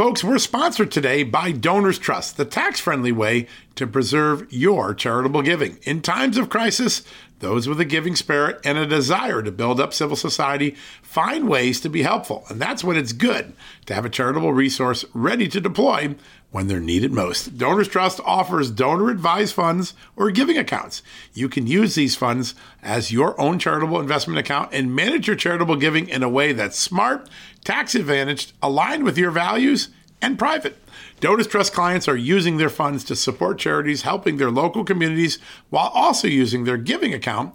Folks, we're sponsored today by Donors Trust, the tax friendly way to preserve your charitable giving. In times of crisis, those with a giving spirit and a desire to build up civil society find ways to be helpful. And that's when it's good to have a charitable resource ready to deploy when they're needed most. Donors Trust offers donor advised funds or giving accounts. You can use these funds as your own charitable investment account and manage your charitable giving in a way that's smart, tax advantaged, aligned with your values, and private. Donors Trust clients are using their funds to support charities helping their local communities while also using their giving account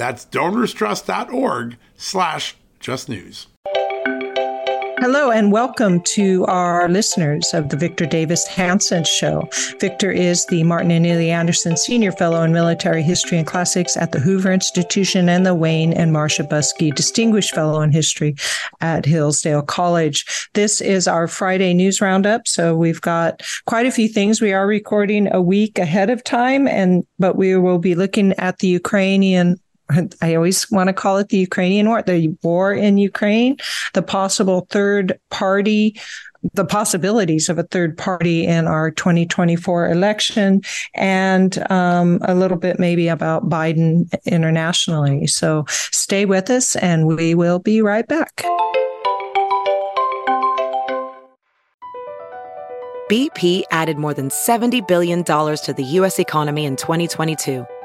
That's donorstrust.org slash justnews. Hello and welcome to our listeners of the Victor Davis Hanson Show. Victor is the Martin and Illie Anderson Senior Fellow in Military History and Classics at the Hoover Institution and the Wayne and Marcia Buske Distinguished Fellow in History at Hillsdale College. This is our Friday news roundup, so we've got quite a few things. We are recording a week ahead of time, and but we will be looking at the Ukrainian I always want to call it the Ukrainian war, the war in Ukraine, the possible third party, the possibilities of a third party in our 2024 election, and um, a little bit maybe about Biden internationally. So stay with us, and we will be right back. BP added more than $70 billion to the U.S. economy in 2022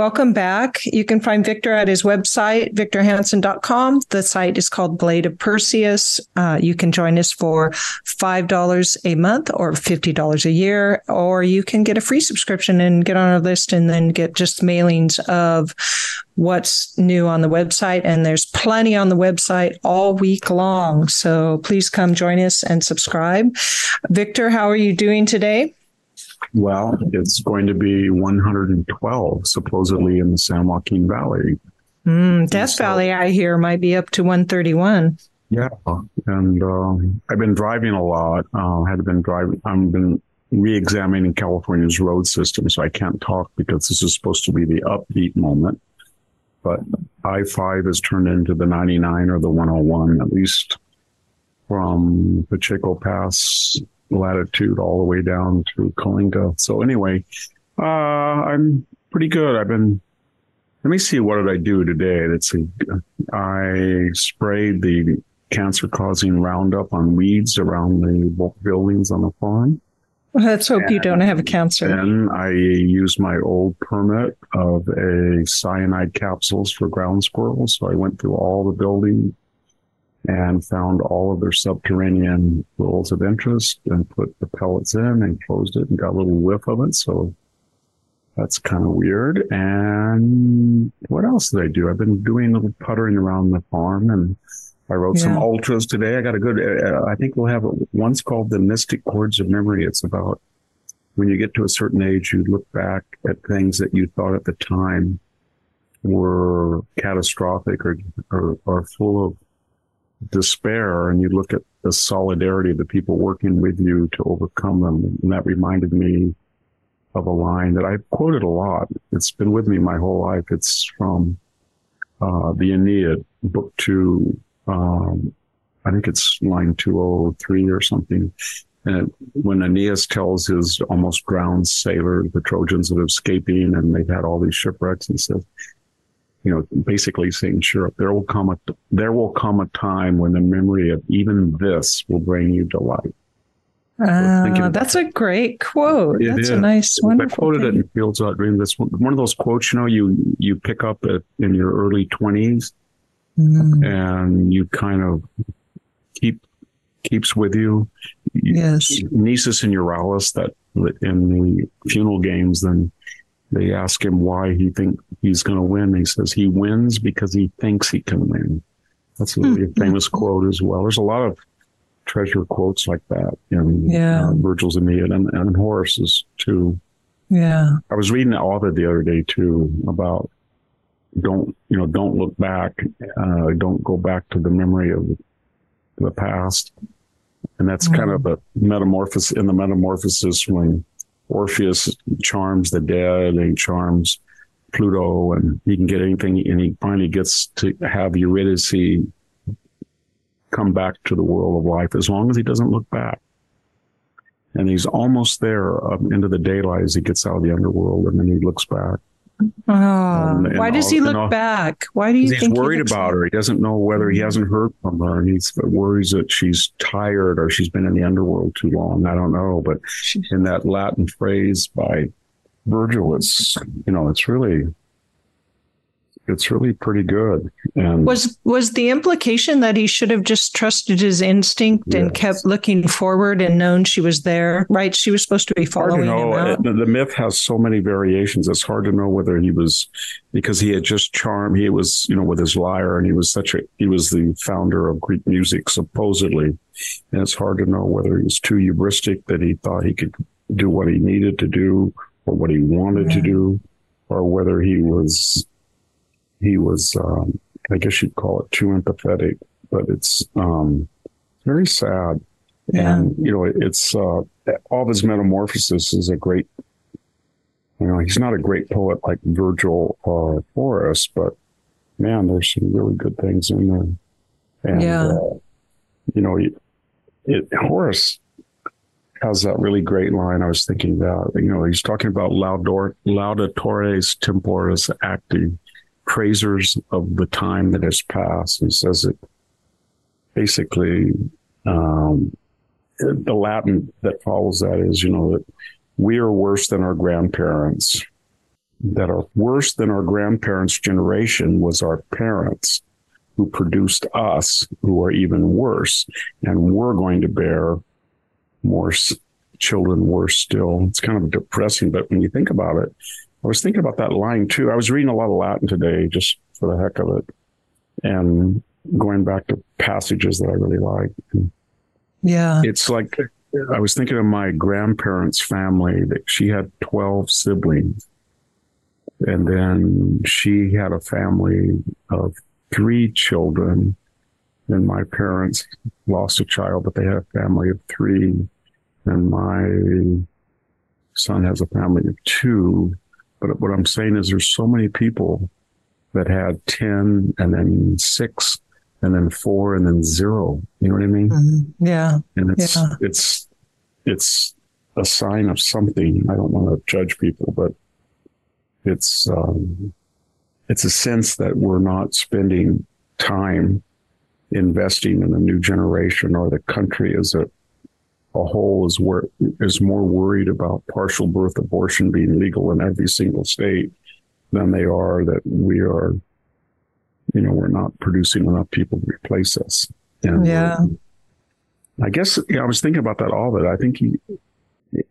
Welcome back. You can find Victor at his website, victorhanson.com. The site is called Blade of Perseus. Uh, you can join us for $5 a month or $50 a year, or you can get a free subscription and get on our list and then get just mailings of what's new on the website. And there's plenty on the website all week long. So please come join us and subscribe. Victor, how are you doing today? Well, it's going to be 112 supposedly in the San Joaquin Valley. Mm, Death so, Valley, I hear, might be up to 131. Yeah, and um, I've been driving a lot. Uh, had been driving. I've been re-examining California's road system, so I can't talk because this is supposed to be the upbeat moment. But I-5 has turned into the 99 or the 101, at least from Pacheco Pass latitude all the way down to Coalinga. So anyway, uh, I'm pretty good. I've been, let me see, what did I do today? Let's see. I sprayed the cancer causing Roundup on weeds around the buildings on the farm. Let's hope and you don't have a cancer. Then I used my old permit of a cyanide capsules for ground squirrels. So I went through all the building and found all of their subterranean wells of interest and put the pellets in and closed it and got a little whiff of it. So that's kind of weird. And what else did I do? I've been doing a little puttering around the farm and I wrote yeah. some ultras today. I got a good, uh, I think we'll have one's called the Mystic Chords of Memory. It's about when you get to a certain age, you look back at things that you thought at the time were catastrophic or, or, or full of despair and you look at the solidarity of the people working with you to overcome them. And that reminded me of a line that I've quoted a lot. It's been with me my whole life. It's from uh, the Aeneid, book two. Um, I think it's line 203 or something. And when Aeneas tells his almost drowned sailor, the Trojans that are escaping and they've had all these shipwrecks, he says, you know, basically saying, sure, there will come a, there will come a time when the memory of even this will bring you delight. Uh, that's a great quote. That's is. a nice, wonderful. I quoted thing. it in Fields Out Dream. That's one, one, of those quotes, you know, you, you pick up at, in your early twenties mm. and you kind of keep, keeps with you. Yes. Nisus and Euryalus that in the funeral games, then they ask him why he think he's going to win. He says he wins because he thinks he can win. That's a really mm-hmm. famous quote as well. There's a lot of treasure quotes like that in yeah. uh, Virgil's Aeneid and, and Horace's too. Yeah. I was reading an author the other day too about don't, you know, don't look back, uh, don't go back to the memory of the past. And that's mm. kind of a metamorphosis in the metamorphosis when Orpheus charms the dead and charms Pluto and he can get anything and he finally gets to have Eurydice come back to the world of life as long as he doesn't look back. And he's almost there um, into the daylight as he gets out of the underworld and then he looks back. Oh, and, and why does all, he look all, back? Why do you he's think he's worried he about her? He doesn't know whether he hasn't heard from her. He's worries that she's tired or she's been in the underworld too long. I don't know, but in that Latin phrase by Virgil, it's you know, it's really it's really pretty good. And was was the implication that he should have just trusted his instinct yes. and kept looking forward and known she was there? Right? She was supposed to be following him out. The myth has so many variations. It's hard to know whether he was because he had just charmed. He was, you know, with his lyre, and he was such a he was the founder of Greek music supposedly, and it's hard to know whether he was too hubristic that he thought he could do what he needed to do or what he wanted yeah. to do, or whether he was he was, um, I guess you'd call it too empathetic, but it's um, very sad. Yeah. And, you know, it's uh, all of his metamorphosis is a great, you know, he's not a great poet like Virgil or Horace, but man, there's some really good things in there. And, yeah. Uh, you know, it, it, Horace has that really great line I was thinking about. You know, he's talking about laudor, laudatores temporis acti praisers of the time that has passed. He says it basically, um, the Latin that follows that is, you know, that we are worse than our grandparents. That are worse than our grandparents' generation was our parents who produced us, who are even worse. And we're going to bear more children worse still. It's kind of depressing, but when you think about it, I was thinking about that line too. I was reading a lot of Latin today just for the heck of it and going back to passages that I really like. Yeah. It's like I was thinking of my grandparents' family that she had 12 siblings. And then she had a family of three children. And my parents lost a child, but they had a family of three. And my son has a family of two. But what I'm saying is there's so many people that had 10 and then six and then four and then zero. You know what I mean? Mm-hmm. Yeah. And it's, yeah. it's, it's a sign of something. I don't want to judge people, but it's, um, it's a sense that we're not spending time investing in a new generation or the country as a a whole is wor- is more worried about partial birth abortion being legal in every single state than they are that we are, you know, we're not producing enough people to replace us. And yeah. Uh, I guess I was thinking about that all that. I think he,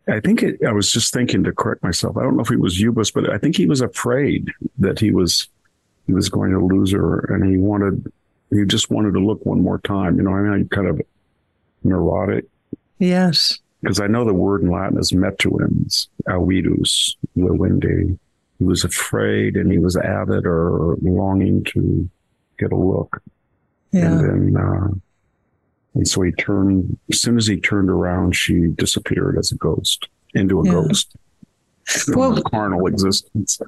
I think it, I was just thinking to correct myself. I don't know if it was Eubus, but I think he was afraid that he was, he was going to lose her and he wanted, he just wanted to look one more time. You know, I mean, kind of neurotic Yes. Because I know the word in Latin is metuens, avidus, vivendi. He was afraid and he was avid or longing to get a look. Yeah. And then, uh, and so he turned, as soon as he turned around, she disappeared as a ghost into a yeah. ghost. Well, carnal existence.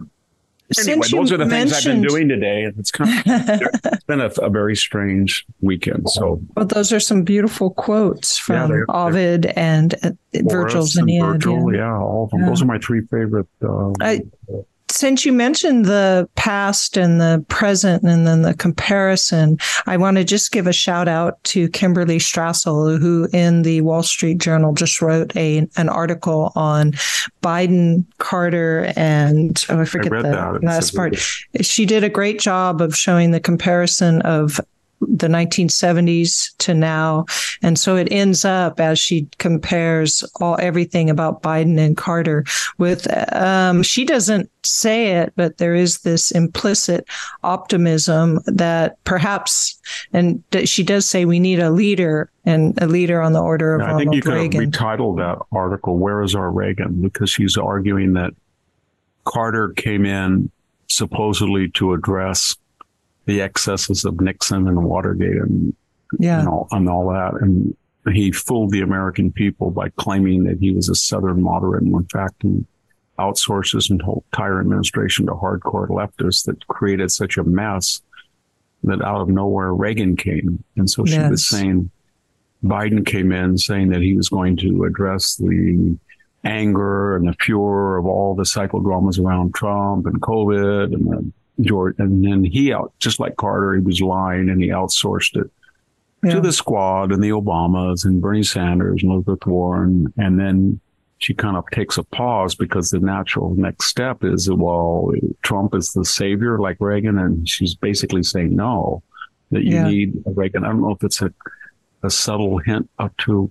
Anyway, those are the things I've been doing today. It's kind of it's been a, a, very strange weekend. So, well, those are some beautiful quotes from yeah, they're, Ovid they're, and uh, Virgil's and Virgil, yeah. yeah. all of them. Yeah. Those are my three favorite. Uh, I, since you mentioned the past and the present and then the comparison, I want to just give a shout out to Kimberley Strassel, who in the Wall Street Journal just wrote a an article on Biden, Carter, and oh, I forget I the that. last part. She did a great job of showing the comparison of the 1970s to now. And so it ends up as she compares all everything about Biden and Carter with, um, she doesn't say it, but there is this implicit optimism that perhaps, and she does say we need a leader and a leader on the order of now, Ronald I think you could Reagan. retitle that article, Where is Our Reagan? Because she's arguing that Carter came in supposedly to address the excesses of Nixon and Watergate and yeah. and, all, and all that. And he fooled the American people by claiming that he was a Southern moderate. And in fact, he outsourced his entire administration to hardcore leftists that created such a mess that out of nowhere Reagan came. And so she yes. was saying Biden came in saying that he was going to address the anger and the furor of all the psychodramas around Trump and COVID and the George, and then he out just like Carter, he was lying and he outsourced it yeah. to the squad and the Obamas and Bernie Sanders and Elizabeth Warren, and then she kind of takes a pause because the natural next step is well, Trump is the savior like Reagan, and she's basically saying no, that you yeah. need Reagan. I don't know if it's a a subtle hint up to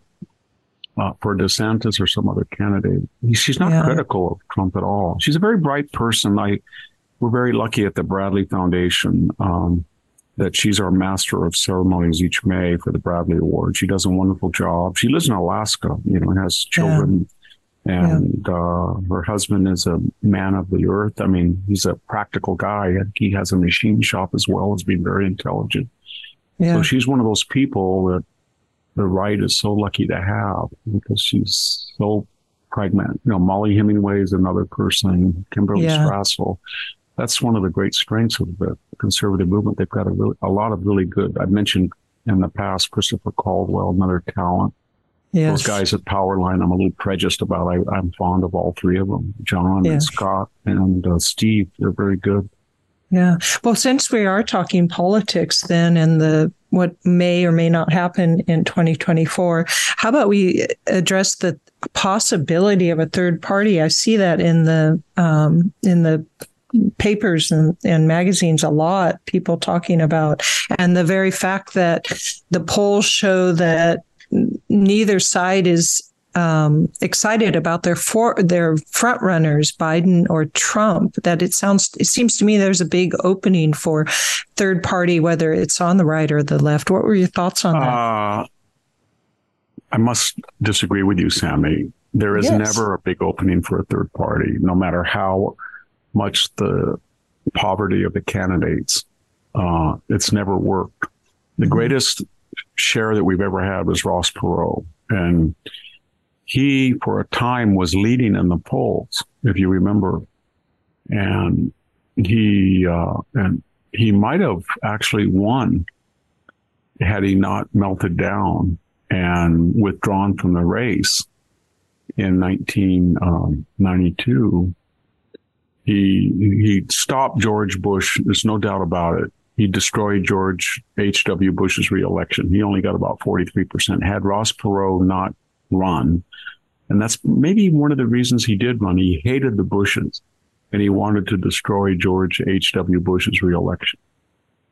uh, for DeSantis or some other candidate. She's not yeah. critical of Trump at all. She's a very bright person. I we're very lucky at the Bradley Foundation um, that she's our master of ceremonies each May for the Bradley Award. She does a wonderful job. She lives in Alaska, you know, and has children. Yeah. And yeah. Uh, her husband is a man of the earth. I mean, he's a practical guy. He has a machine shop as well as being very intelligent. Yeah. So she's one of those people that the right is so lucky to have because she's so pragmatic. You know, Mollie Hemingway is another person, Kimberley yeah. Strassel that's one of the great strengths of the conservative movement. They've got a, really, a lot of really good. I've mentioned in the past Christopher Caldwell, another talent. Yes. Those guys at Powerline, I'm a little prejudiced about. I, am fond of all three of them, John yes. and Scott and uh, Steve. They're very good. Yeah. Well, since we are talking politics then and the what may or may not happen in 2024, how about we address the possibility of a third party? I see that in the um, in the papers and, and magazines a lot, people talking about. And the very fact that the polls show that neither side is um, excited about their for their front runners, Biden or Trump. That it sounds, it seems to me there's a big opening for third party, whether it's on the right or the left. What were your thoughts on that? Uh, I must disagree with you, Sami. There is yes. never a big opening for a third party, no matter how much the poverty of the candidates. Uh, it's never worked. The mm-hmm. greatest share that we've ever had was Ross Perot. And he, for a time, was leading in the polls, if you remember. And he, uh, and he might have actually won had he not melted down and withdrawn from the race in 1992. He he stopped George Bush. There's no doubt about it. He destroyed George H.W. Bush's reelection. He only got about 43%. Had Ross Perot not run, and that's maybe one of the reasons he did run. He hated the Bushes and he wanted to destroy George H.W. Bush's reelection.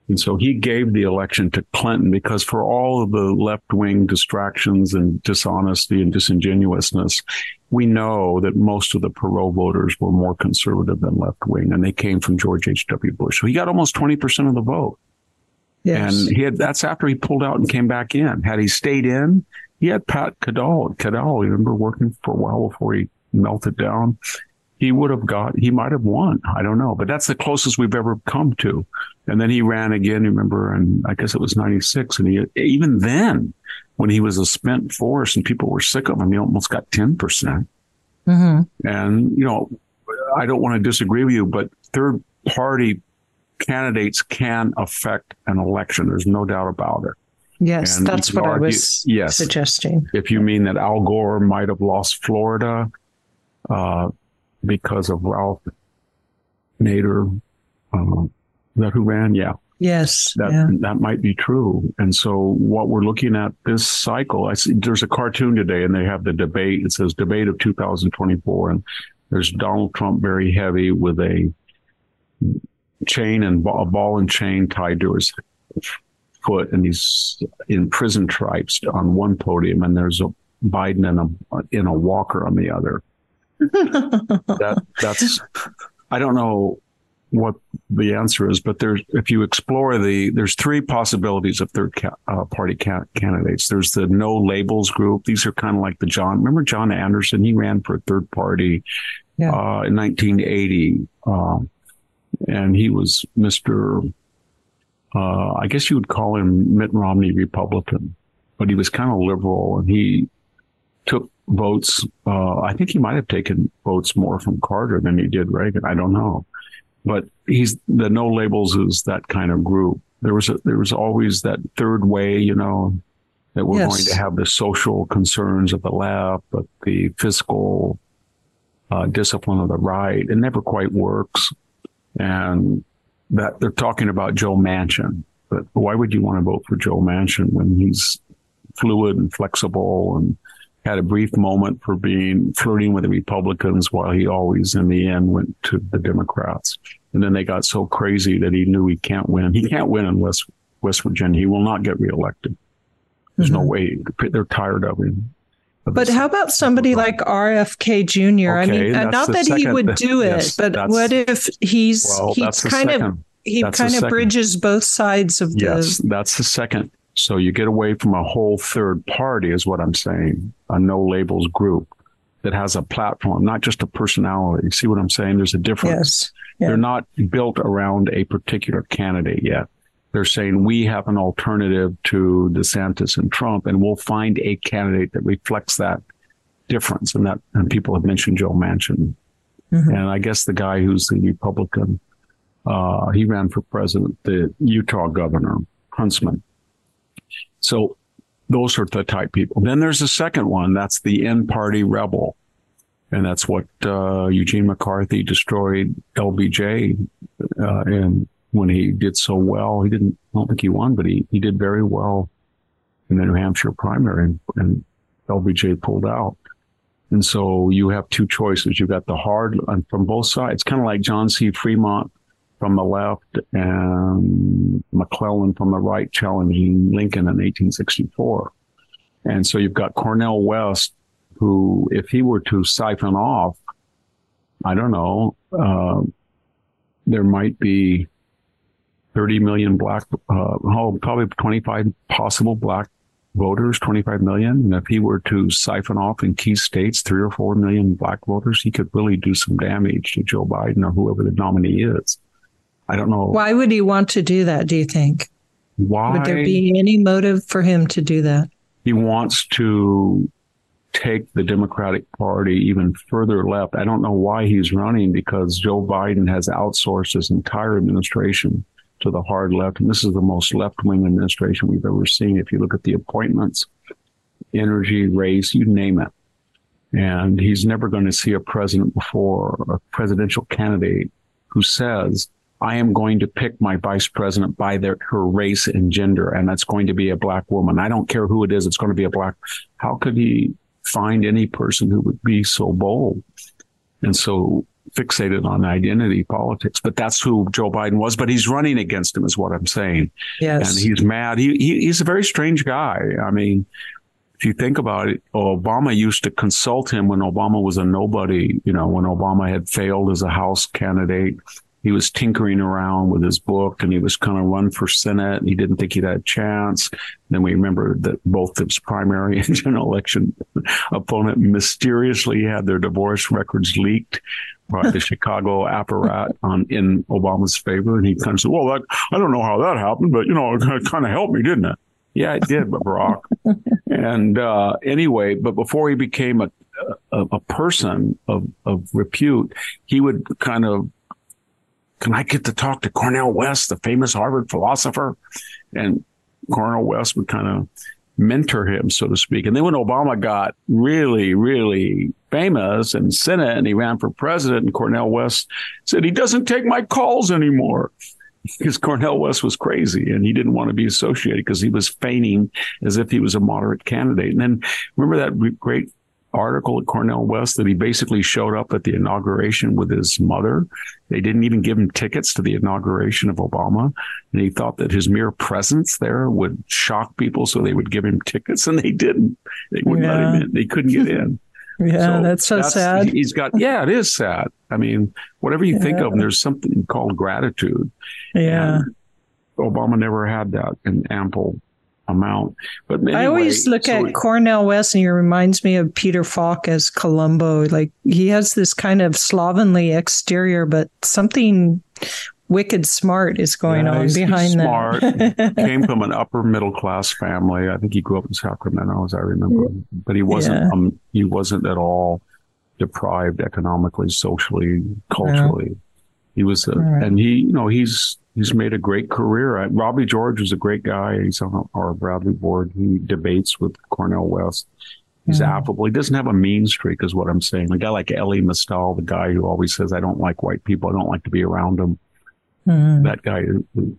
And so he gave the election to Clinton because for all of the left wing distractions and dishonesty and disingenuousness, we know that most of the Perot voters were more conservative than left wing and they came from George H.W. Bush. So he got almost 20% of the vote. Yes. And he had, that's after he pulled out and came back in. Had he stayed in, he had Pat Caddell. Caddell, you remember working for a while before he melted down he would have got, he might have won. I don't know, but that's the closest we've ever come to. And then he ran again, remember, and I guess it was 96. And he, even then, when he was a spent force and people were sick of him, he almost got 10%. percent mm hmm And, you know, I don't want to disagree with you, but third party candidates can affect an election. There's no doubt about it. Yes, And that's what I was yes. suggesting. If you mean that Al Gore might have lost Florida uh, because of Ralph Nader, is that who ran? Yeah, Yes. that yeah. that might be true. And so what we're looking at this cycle, I see there's a cartoon today and they have the debate. It says debate of 2024 and there's Donald Trump very heavy with a chain and ba- a ball and chain tied to his foot and he's in prison stripes on one podium and there's a Biden in a in a walker on the other. that that's I don't know what the answer is, but there's if you explore the there's three possibilities of third ca- uh, party ca- candidates. There's the no labels group. These are kind of like the John. Remember John Anderson? He ran for a third party Yeah. uh, in 1980, um, and he was Mister. Uh, I guess you would call him Mitt Romney Republican, but he was kind of liberal, and he took votes. Uh, I think he might have taken votes more from Carter than he did Reagan. I don't know, but he's the no labels is that kind of group. There was a, there was always that third way, you know, that we're Yes. going to have the social concerns of the left, but the fiscal uh, discipline of the right. It never quite works, and that they're talking about Joe Manchin. But why would you want to vote for Joe Manchin when he's fluid and flexible and had a brief moment for being flirting with the Republicans while he always in the end went to the Democrats. And then they got so crazy that he knew he can't win. He can't win in West West Virginia. He will not get reelected. There's no way. They're tired of him. Of But how about somebody like RFK Jr.? I mean, uh, not that he would do it, yes, but what if he's well, he that's the kind of he That's kind of bridges both sides of the Yes, that's the second. So you get away from a whole third party, is what I'm saying. A no labels group that has a platform, not just a personality. See what I'm saying? There's a difference. yes. Yeah. They're not built around a particular candidate yet. They're saying we have an alternative to DeSantis and Trump, and we'll find a candidate that reflects that difference. And that, and people have mentioned Joe Manchin, Mhm. and I guess the guy who's the Republican, uh, he ran for president, the Utah governor, Huntsman. So those are the type people. Then there's a second one. That's the end party rebel. And that's what uh, Eugene McCarthy destroyed LBJ uh, and when he did so well. He didn't, I don't think he won, but he, he did very well in the New Hampshire primary and, and LBJ pulled out. And so you have two choices. You've got the hard and from both sides, kind of like John C. Fremont from the left and McClellan from the right challenging Lincoln in 1864. And so you've got Cornel West, who, if he were to siphon off, I don't know, uh, there might be 30 million black, uh, oh, probably 25 possible black voters, 25 million. And if he were to siphon off in key states three or four million black voters, he could really do some damage to Joe Biden or whoever the nominee is. I don't know Why would he want to do that? Do you think? why Would there be any motive for him to do that? he wants to take the Democratic Party even further left. I don't know why he's running because Joe Biden has outsourced his entire administration to the hard left. And this is the most left wing administration we've ever seen. If you look at the appointments, energy, race, you name it. And he's never going to see a president before, a presidential candidate who says, I am going to pick my vice president by their, her race and gender, and that's going to be a black woman. I don't care who it is, it's going to be a black. How could he find any person who would be so bold and so fixated on identity politics? But that's who Joe Biden was. But he's running against him, is what I'm saying. Yes. And he's mad. He, he he's a very strange guy. I mean, if you think about it, Obama used to consult him when Obama was a nobody. You know, when Obama had failed as a House candidate, he was tinkering around with his book and he was kind of run for Senate. And he didn't think he'd had a chance. Then we remember that both his primary and general election opponent mysteriously had their divorce records leaked by the Chicago apparat on in Obama's favor. And he kind of said, well, that, I don't know how that happened, but you know, it kind of helped me, didn't it? Yeah, it did, but Barack. and uh, anyway, but before he became a a, a person of, of repute, he would kind of can I get to talk to Cornel West, the famous Harvard philosopher? And Cornel West would kind of mentor him, so to speak. And then when Obama got really, really famous in Senate and he ran for president, and Cornel West said, he doesn't take my calls anymore. Because Cornell West was crazy and he didn't want to be associated because he was feigning as if he was a moderate candidate. And then remember that great article at Cornel West that he basically showed up at the inauguration with his mother. They didn't even give him tickets to the inauguration of Obama. And he thought that his mere presence there would shock people. So they would give him tickets and they didn't. They wouldn't yeah. let him in. They couldn't get in. Yeah, so that's so that's, sad. He's got, yeah, it is sad. I mean, whatever you yeah. think of, there's something called gratitude. Yeah. And Obama never had that in ample amount. But anyway, I always look so at Cornel West and he reminds me of Peter Falk as Columbo. Like he has this kind of slovenly exterior, but something wicked smart is going yeah, on he's, behind he's smart. Came from an upper middle class family. I think he grew up in Sacramento, as I remember. But he wasn't. Yeah. Um, he wasn't at all deprived economically, socially, culturally. Yeah. He was, a, right. and he, you know, he's he's made a great career. Robbie George was a great guy. He's on our Bradley board. He debates with Cornel West. He's mm-hmm. affable. He doesn't have a mean streak, is what I'm saying. A guy like Elie Mystal, the guy who always says, "I don't like white people. I don't like to be around them." Mm-hmm. That guy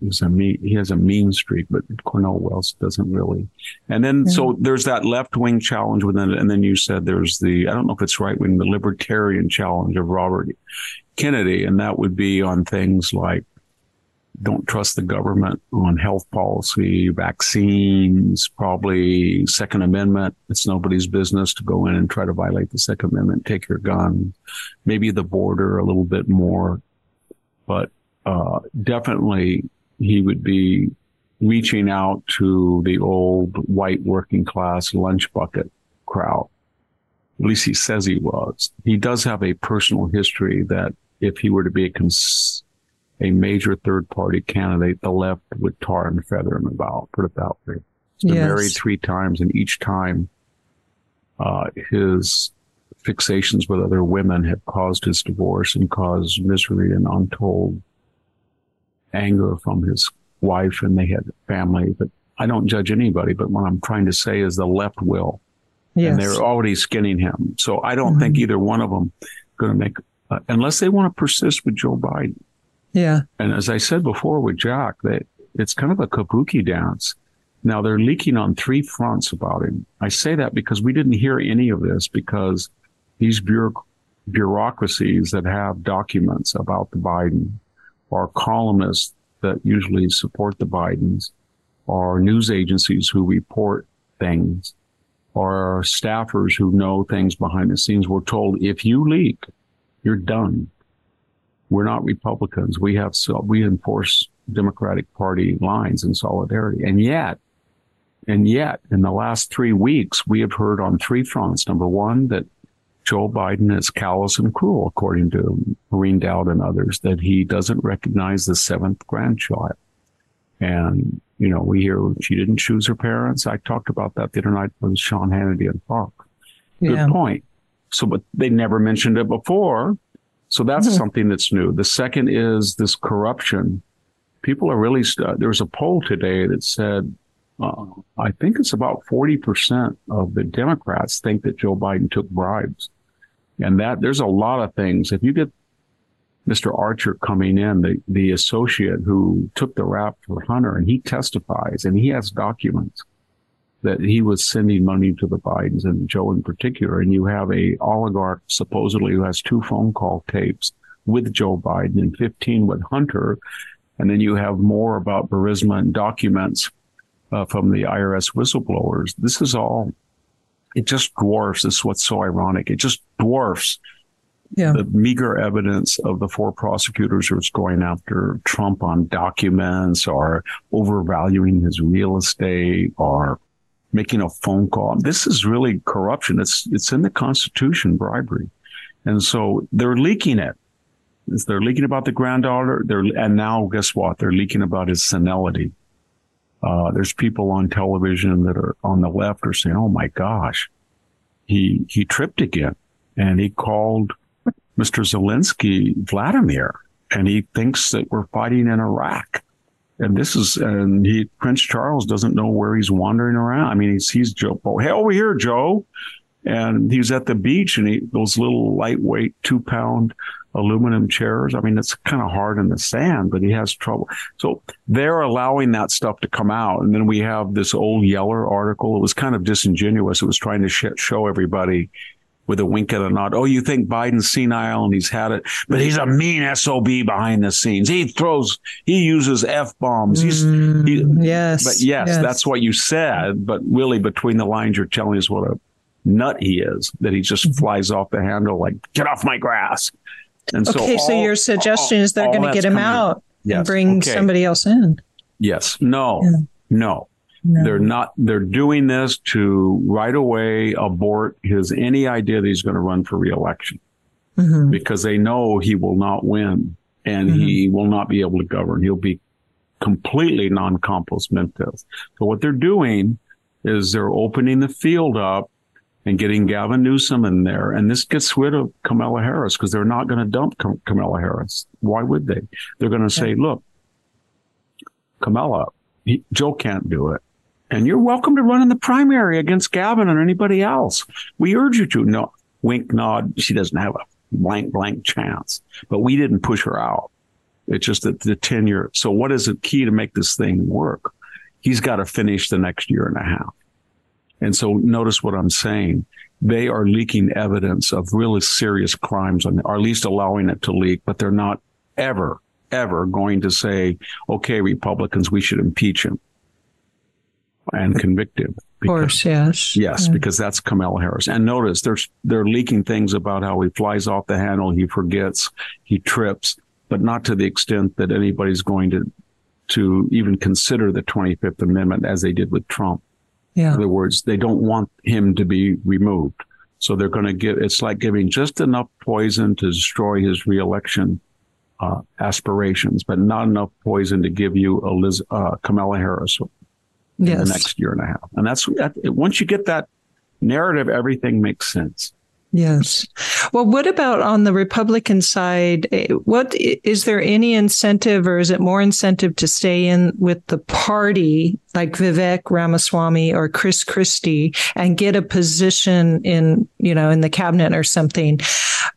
is a mean. He has a mean streak, but Cornel West doesn't really. And then mm-hmm. so there's that left wing challenge within, it. and then you said there's the I don't know if it's right wing, the libertarian challenge of Robert Kennedy, and that would be on things like don't trust the government on health policy, vaccines, probably Second Amendment. It's nobody's business to go in and try to violate the Second Amendment, take your gun, maybe the border a little bit more, but uh, definitely he would be reaching out to the old white working class lunch bucket crowd. At least he says he was. He does have a personal history that if he were to be a cons- a major third party candidate, the left would tar and feather him about, put it that way. He's been married three times, and each time uh, his fixations with other women have caused his divorce and caused misery and untold anger from his wife, and they had family. But I don't judge anybody, but what I'm trying to say is the left will. Yes. And they're already skinning him. So I don't mm-hmm. think either one of them going to make, uh, unless they want to persist with Joe Biden. Yeah. And as I said before with Jack, that it's kind of a kabuki dance. Now they're leaking on three fronts about him. I say that because we didn't hear any of this because these bureauc- bureaucracies that have documents about the Biden are columnists that usually support the Bidens, are news agencies who report things, or staffers who know things behind the scenes. We're told if you leak, you're done. We're not Republicans. We have so we enforce Democratic Party lines in solidarity. And yet, and yet, in the last three weeks, we have heard on three fronts. Number one, that Joe Biden is callous and cruel, according to Maureen Dowd and others, that he doesn't recognize the seventh grandchild. And, you know, we hear she didn't choose her parents. I talked about that the other night with Sean Hannity and Fox. Good point. So, but they never mentioned it before. So that's mm-hmm. something that's new. The second is this corruption. People are really, st- there was a poll today that said, uh, I think it's about 40% of the Democrats think that Joe Biden took bribes. And that there's a lot of things. If you get Mr. Archer coming in, the, the associate who took the rap for Hunter, and he testifies and he has documents that he was sending money to the Bidens and Joe in particular. And you have a oligarch supposedly who has two phone call tapes with Joe Biden and 15 with Hunter. And then you have more about Burisma and documents uh, from the IRS whistleblowers. This is all, it just dwarfs, this is what's so ironic. It just dwarfs yeah. the meager evidence of the four prosecutors who was going after Trump on documents or overvaluing his real estate or making a phone call. This is really corruption. It's it's in the Constitution, bribery, and so they're leaking it. They're leaking about the granddaughter. They're and now guess what? They're leaking about his senility. Uh, there's people on television that are on the left are saying, "Oh my gosh, he he tripped again," and he called Mr. Zelensky Vladimir. and he thinks that we're fighting in Iraq. And this is, and he, Prince Charles doesn't know where he's wandering around. I mean, he sees Joe, oh, hey, over here, Joe. And he was at the beach and he, those little lightweight two pound aluminum chairs. I mean, it's kind of hard in the sand, but he has trouble. So they're allowing that stuff to come out. And then we have this old Yeller article. It was kind of disingenuous. It was trying to sh- show everybody with a wink and a nod. Oh, you think Biden's senile and he's had it, but he's a mean SOB behind the scenes. He throws, he uses F bombs. He's, mm, he, yes. But yes, yes, that's what you said. But really between the lines, you're telling us what a nut he is, that he just mm-hmm. flies off the handle like, get off my grass. And so, okay, all, so your suggestion all, is they're going to get him out yes. and bring okay. somebody else in. Yes. No. Yeah. No. No. They're not, they're doing this to right away abort his any idea that he's going to run for reelection mm-hmm. because they know he will not win and mm-hmm. he will not be able to govern. He'll be completely non compos mentis. So what they're doing is they're opening the field up and getting Gavin Newsom in there. And this gets rid of Kamala Harris because they're not going to dump Kam- Kamala Harris. Why would they? They're going to say, look, Kamala, he, Joe can't do it. And you're welcome to run in the primary against Gavin or anybody else. We urge you to. No, wink, nod. She doesn't have a blank, blank chance, but we didn't push her out. It's just that the tenure. So what is the key to make this thing work? He's got to finish the next year and a half. And so notice what I'm saying. They are leaking evidence of really serious crimes and or at least allowing it to leak, but they're not ever, ever going to say, okay, Republicans, we should impeach him and convict him. Because, of course, yes. Yes, yeah. because that's Kamala Harris. And notice there's they're leaking things about how he flies off the handle, he forgets, he trips, but not to the extent that anybody's going to to even consider the 25th Amendment as they did with Trump. Yeah. In other words, they don't want him to be removed. So they're going to give, it's like giving just enough poison to destroy his reelection uh, aspirations, but not enough poison to give you a Liz, uh, Kamala Harris in yes. the next year and a half. And that's, that, once you get that narrative, everything makes sense. Yes. Well, what about on the Republican side? Eh, what is there any incentive or is it more incentive to stay in with the party like Vivek Ramaswamy or Chris Christie and get a position in, you know, in the cabinet or something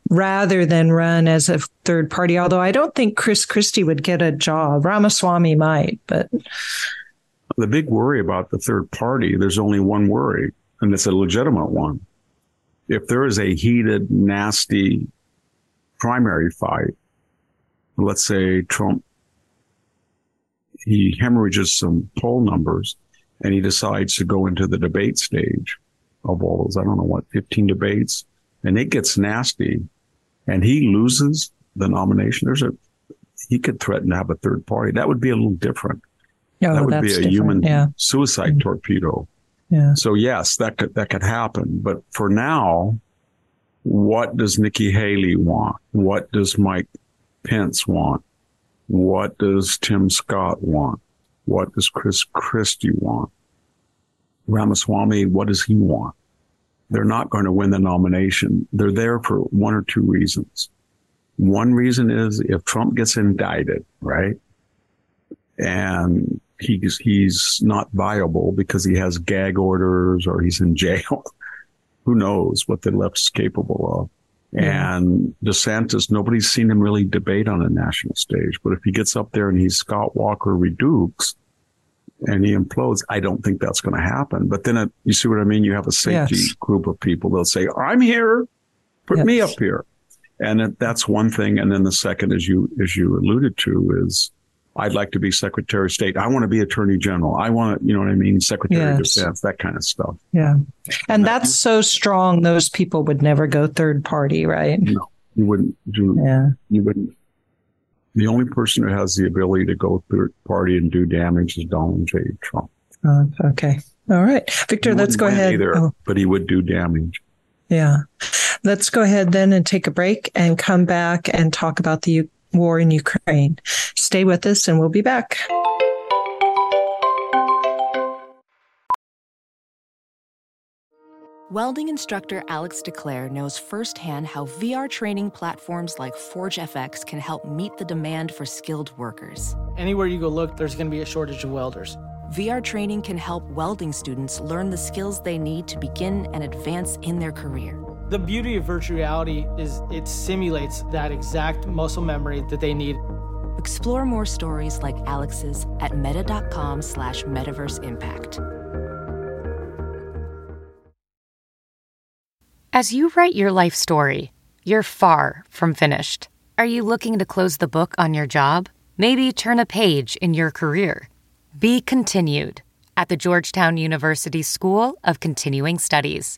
rather than run as a third party? Although I don't think Chris Christie would get a job. Ramaswamy might, but the big worry about the third party, there's only one worry and it's a legitimate one if there is a heated, nasty primary fight, let's say Trump, he hemorrhages some poll numbers and he decides to go into the debate stage of all those, I don't know what, 15 debates, and it gets nasty and he loses the nomination. There's a, he could threaten to have a third party. That would be a little different. That would be a different. human yeah. suicide mm-hmm. torpedo. Yeah. So yes, that could that could happen. But for now, what does Nikki Haley want? What does Mike Pence want? What does Tim Scott want? What does Chris Christie want? Ramaswamy, what does he want? They're not going to win the nomination. They're there for one or two reasons. One reason is if Trump gets indicted, right? And he's he's not viable because he has gag orders or he's in jail. Who knows what the left is capable of? And DeSantis, nobody's seen him really debate on a national stage. But if he gets up there and he's Scott Walker redukes and he implodes, I don't think that's going to happen. But then it, you see what I mean? You have a safety yes. group of people. They'll say, I'm here. Put yes. me up here. And it, that's one thing. And then the second, as you, as you alluded to is, I'd like to be Secretary of State. I want to be Attorney General. I want to, you know what I mean? Secretary yes. of Defense, that kind of stuff. Yeah. And, that's so strong, those people would never go third party, right? No, you wouldn't do, yeah. you wouldn't. The only person who has the ability to go third party and do damage is Donald J. Trump. Uh, okay. All right. Victor, let's go ahead. Either, oh. But he would do damage. Yeah. Let's go ahead then and take a break and come back and talk about the war in Ukraine. Stay with us and we'll be back. Welding instructor Alex DeClaire knows firsthand how VR training platforms like ForgeFX can help meet the demand for skilled workers. Anywhere you go look, there's going to be a shortage of welders. VR training can help welding students learn the skills they need to begin and advance in their career. The beauty of virtual reality is it simulates that exact muscle memory that they need. Explore more stories like Alex's at meta.com slash metaverse impact. As you write your life story, you're far from finished. Are you looking to close the book on your job? Maybe turn a page in your career? Be continued at the Georgetown University School of Continuing Studies.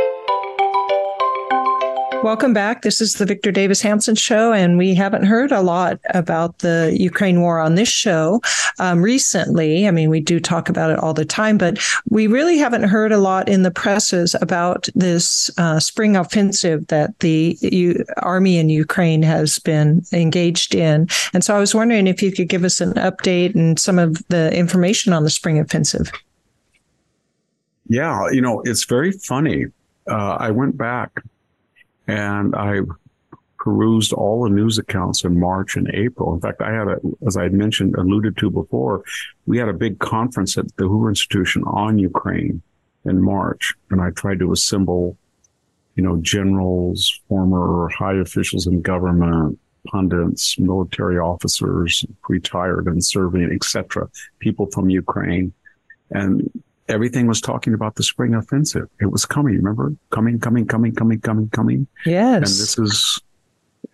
Welcome back. This is the Victor Davis Hanson Show, and we haven't heard a lot about the Ukraine war on this show um, recently. I mean, we do talk about it all the time, but we really haven't heard a lot in the presses about this uh, spring offensive that the U- army in Ukraine has been engaged in. And so I was wondering if you could give us an update and some of the information on the spring offensive. Yeah, you know, it's very funny. Uh, I went back and I perused all the news accounts in March and April. In fact, I had a, as I had mentioned, alluded to before, we had a big conference at the Hoover Institution on Ukraine in March, and I tried to assemble, you know, generals, former high officials in government, pundits, military officers, retired and serving, etc., people from Ukraine, and everything was talking about the spring offensive. It was coming, remember? Coming, coming, coming, coming, coming, coming. Yes. And this is,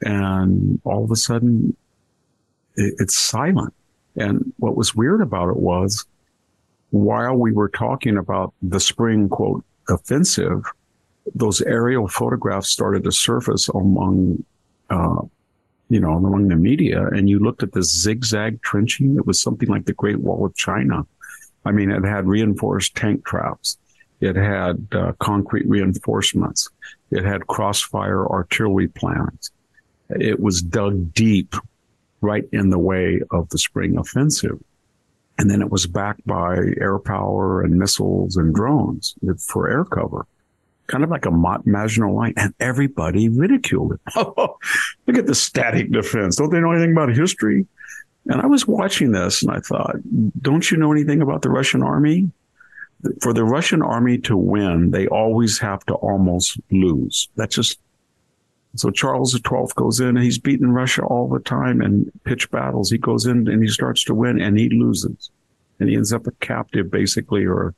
and all of a sudden it, it's silent. And what was weird about it was while we were talking about the spring quote offensive, those aerial photographs started to surface among, uh, you know, among the media. And you looked at this zigzag trenching. It was something like the Great Wall of China I mean, it had reinforced tank traps. It had uh, concrete reinforcements. It had crossfire artillery plans. It was dug deep right in the way of the spring offensive. And then it was backed by air power and missiles and drones for air cover, kind of like a Maginot Line. And everybody ridiculed it. Look at the static defense. Don't they know anything about history? And I was watching this and I thought, don't you know anything about the Russian army? For the Russian army to win, they always have to almost lose. That's just so Charles XII goes in and he's beaten Russia all the time in pitched battles. He goes in and he starts to win and he loses. And he ends up a captive basically or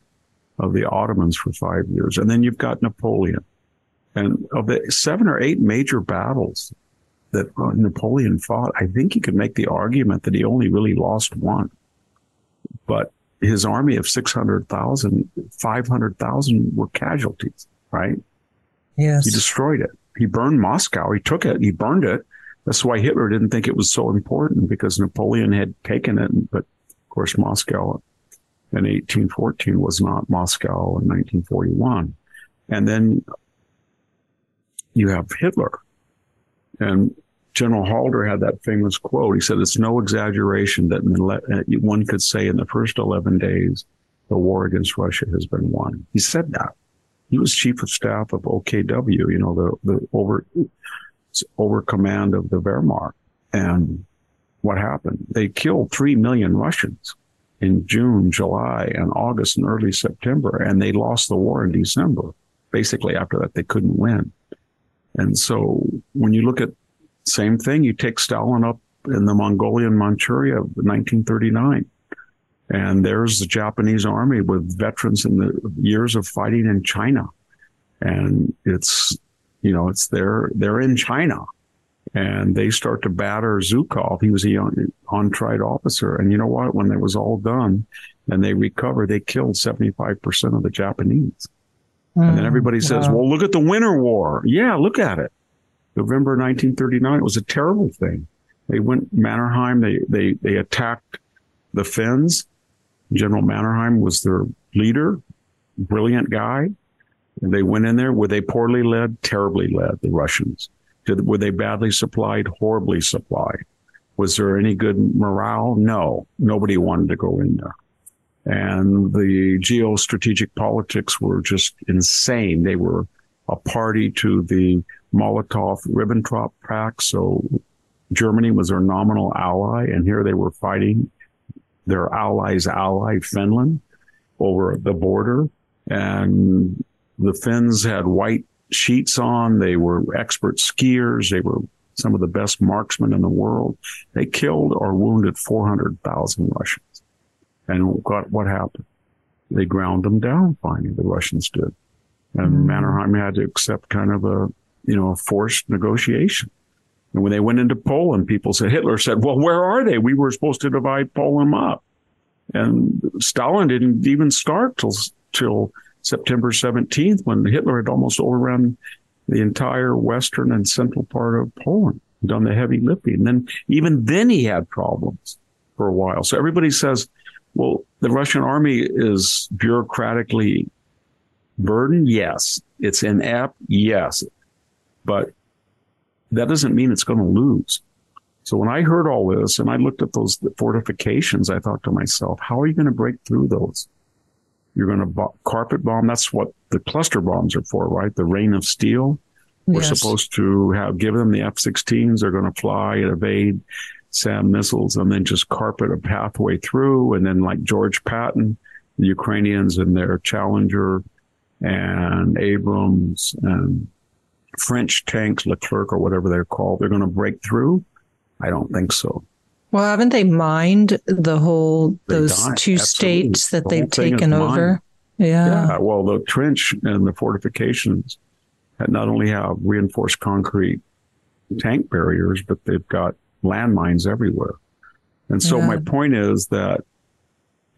of the Ottomans for five years. And then you've got Napoleon. And of the seven or eight major battles that uh, Napoleon fought, I think he could make the argument that he only really lost one. But his army of 600,000, 500,000 were casualties, right? Yes. He destroyed it. He burned Moscow. He took it. He burned it. That's why Hitler didn't think it was so important because Napoleon had taken it. But of course, Moscow in 1814 was not Moscow in 1941. And then you have Hitler and General Halder had that famous quote. He said, it's no exaggeration that uh, one could say in the first 11 days, the war against Russia has been won. He said that. He was chief of staff of OKW, you know, the, the over, over command of the Wehrmacht. And what happened? They killed 3 million Russians in June, July, and August and early September. And they lost the war in December. Basically, after that, they couldn't win. And so when you look at same thing, you take Stalin up in the Mongolian Manchuria of 1939. And there's the Japanese army with veterans in the years of fighting in China. And it's, you know, it's there, they're in China and they start to batter Zhukov. He was a young, untried officer. And you know what? When it was all done and they recover, they killed 75% of the Japanese. And then hmm. everybody says, wow. well, look at the Winter War. Yeah, look at it. November 1939, it was a terrible thing. They went Mannerheim. They they they attacked the Finns. General Mannerheim was their leader, brilliant guy. And they went in there. Were they poorly led? Terribly led. The Russians. Did, were they badly supplied? Horribly supplied. Was there any good morale? No. Nobody wanted to go in there. And the geostrategic politics were just insane. They were a party to the Molotov-Ribbentrop Pact. So Germany was their nominal ally, and here they were fighting their allies' ally, Finland, over the border. And the Finns had white sheets on. They were expert skiers. They were some of the best marksmen in the world. They killed or wounded 400,000 Russians. And what, what happened? They ground them down finally, the Russians did. And mm. Mannerheim had to accept kind of a, you know, a forced negotiation. And when they went into Poland, people said, Hitler said, well, where are they? We were supposed to divide Poland up. And Stalin didn't even start till, till September 17th when Hitler had almost overrun the entire western and central part of Poland, done the heavy lifting. And then even then he had problems for a while. So everybody says, well, the Russian army is bureaucratically burdened. Yes. It's inept. Yes. But that doesn't mean it's going to lose. So when I heard all this and I looked at those fortifications, I thought to myself, how are you going to break through those? You're going to bo- carpet bomb. That's what the cluster bombs are for, right? The rain of steel. We're yes. supposed to have given them the F-16s. They're going to fly and evade SAM missiles and then just carpet a pathway through. And then like George Patton, the Ukrainians and their Challenger and Abrams and French tanks, Leclerc or whatever they're called, they're going to break through? I don't think so. Well, haven't they mined the whole they those two Absolutely. states that the they've taken over? Yeah. Yeah. Well, the trench and the fortifications not only have reinforced concrete tank barriers, but they've got landmines everywhere. And so yeah. my point is that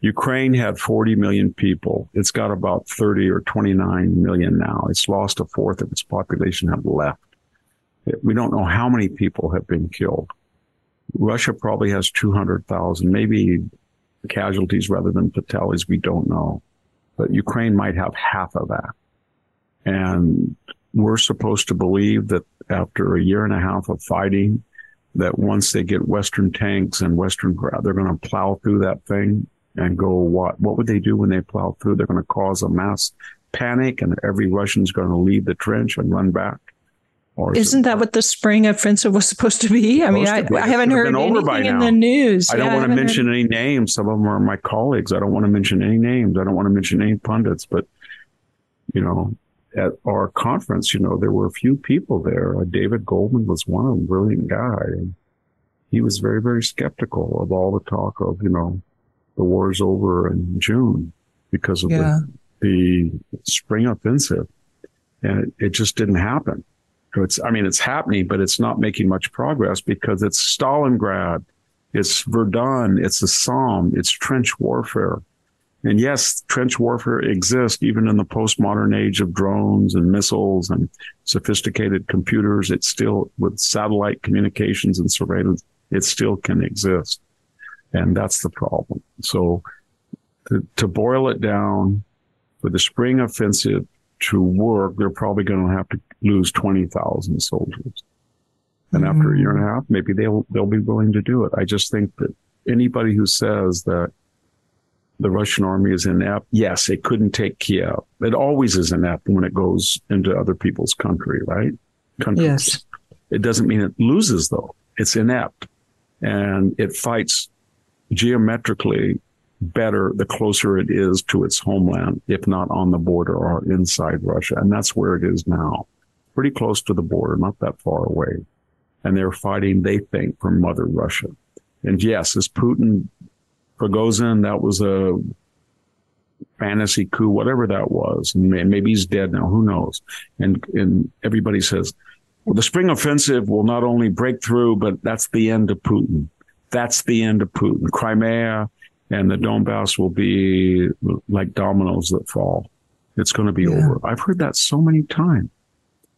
Ukraine had 40 million people. It's got about 30 or 29 million now. It's lost a fourth of its population have left. We don't know how many people have been killed. Russia probably has 200,000, maybe casualties rather than fatalities. We don't know, but Ukraine might have half of that. And we're supposed to believe that after a year and a half of fighting, that once they get Western tanks and Western, ground they're going to plow through that thing and go what? What would they do when they plow through? They're going to cause a mass panic and every Russian's going to leave the trench and run back. Or Isn't that what the spring offensive was supposed to be? I mean, I, I, haven't heard anything in the news. I don't yeah, want to mention heard... any names. Some of them are my colleagues. I don't want to mention any names. I don't want to mention any pundits, but you know, at our conference, you know, there were a few people there. Uh, David Goldman was one of them, brilliant guy. And he was very, very skeptical of all the talk of, you know, the war's over in June because of yeah. the, the spring offensive. And it, it just didn't happen. So it's, I mean, it's happening, but it's not making much progress because it's Stalingrad, it's Verdun, it's the Somme, it's trench warfare. And yes, trench warfare exists even in the postmodern age of drones and missiles and sophisticated computers. It still with satellite communications and surveillance, it still can exist. And that's the problem. So to, to boil it down, for the spring offensive to work, they're probably going to have to lose 20,000 soldiers. And mm-hmm. after a year and a half, maybe they'll, they'll be willing to do it. I just think that anybody who says that the Russian army is inept, yes, it couldn't take Kiev. It always is inept when it goes into other people's country, right? Countries. Yes. It doesn't mean it loses though. It's inept and it fights geometrically better the closer it is to its homeland, if not on the border or inside Russia. And that's where it is now. Pretty close to the border, not that far away. And they're fighting, they think, for Mother Russia. And yes, is Putin Prigozhin, that was a fantasy coup, whatever that was. And maybe he's dead now. Who knows? And, and everybody says, well, the spring offensive will not only break through, but that's the end of Putin that's the end of Putin. Crimea and the Donbass will be like dominoes that fall. It's going to be yeah. over. I've heard that so many times.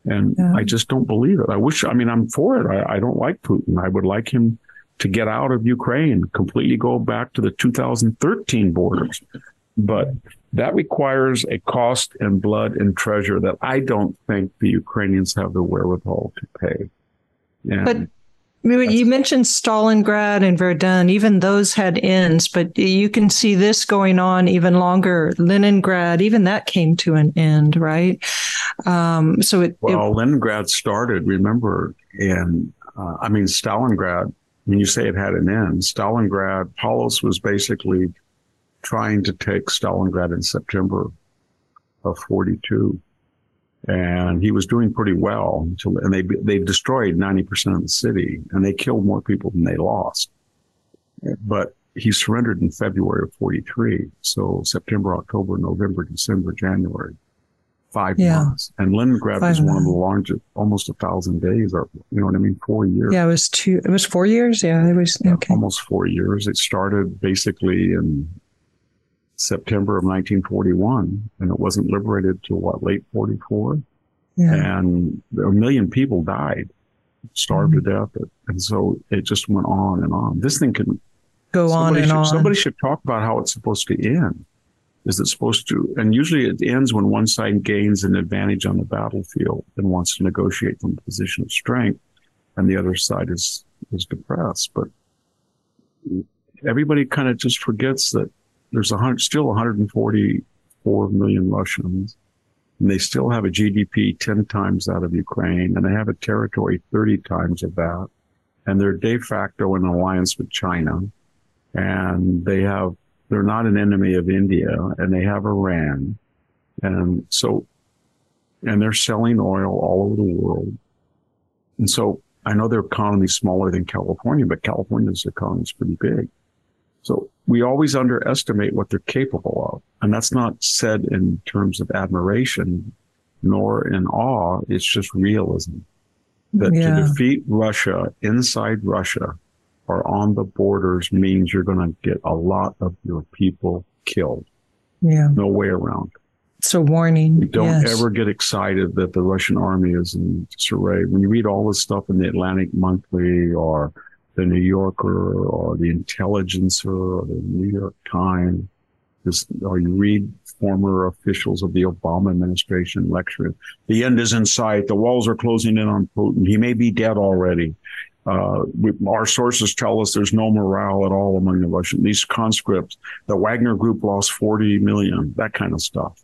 And yeah. I just don't believe it. I wish, I mean, I'm for it. I, I, don't like Putin. I would like him to get out of Ukraine, completely go back to the 2013 borders. But that requires a cost and blood and treasure that I don't think the Ukrainians have the wherewithal to pay. And but you mentioned Stalingrad and Verdun, even those had ends, but you can see this going on even longer. Leningrad, even that came to an end, right? Um, so it. Well, it, Leningrad started, remember, in, uh, I mean, Stalingrad, when you say it had an end, Stalingrad, Paulus was basically trying to take Stalingrad in September of 42 and he was doing pretty well until, and they they destroyed 90% of the city and they killed more people than they lost. But he surrendered in february of 43 so september october november december january five yeah. months. And leningrad five was one of the longest almost a thousand days or you know what i mean four years. Yeah it was two it was four years? Yeah it was okay. almost four years. It started basically in September of 1941, and it wasn't liberated till what, late 44? Yeah. And a million people died, starved mm-hmm. to death. And so it just went on and on. This thing can go on and should, on. Somebody should talk about how it's supposed to end. Is it supposed to? And usually it ends when one side gains an advantage on the battlefield and wants to negotiate from a position of strength, and the other side is is depressed. But everybody kind of just forgets that there's a hundred, still 144 million Russians, and they still have a GDP 10 times that of Ukraine, and they have a territory 30 times of that, and they're de facto in alliance with China, and they have they're not an enemy of India, and they have Iran, and so, and they're selling oil all over the world, and so I know their economy is smaller than California, but California's economy is pretty big. So we always underestimate what they're capable of. And that's not said in terms of admiration nor in awe. It's just realism that yeah. to defeat Russia inside Russia or on the borders means you're going to get a lot of your people killed. Yeah. No way around. It's a warning. don't yes. ever get excited that the Russian army is in disarray. When you read all this stuff in the Atlantic Monthly or the New Yorker or the Intelligencer or the New York Times, this, or you read former officials of the Obama administration lecturing, the end is in sight. The walls are closing in on Putin. He may be dead already. Uh, we, our sources tell us there's no morale at all among the Russian. These conscripts, the Wagner group lost 40 million, that kind of stuff.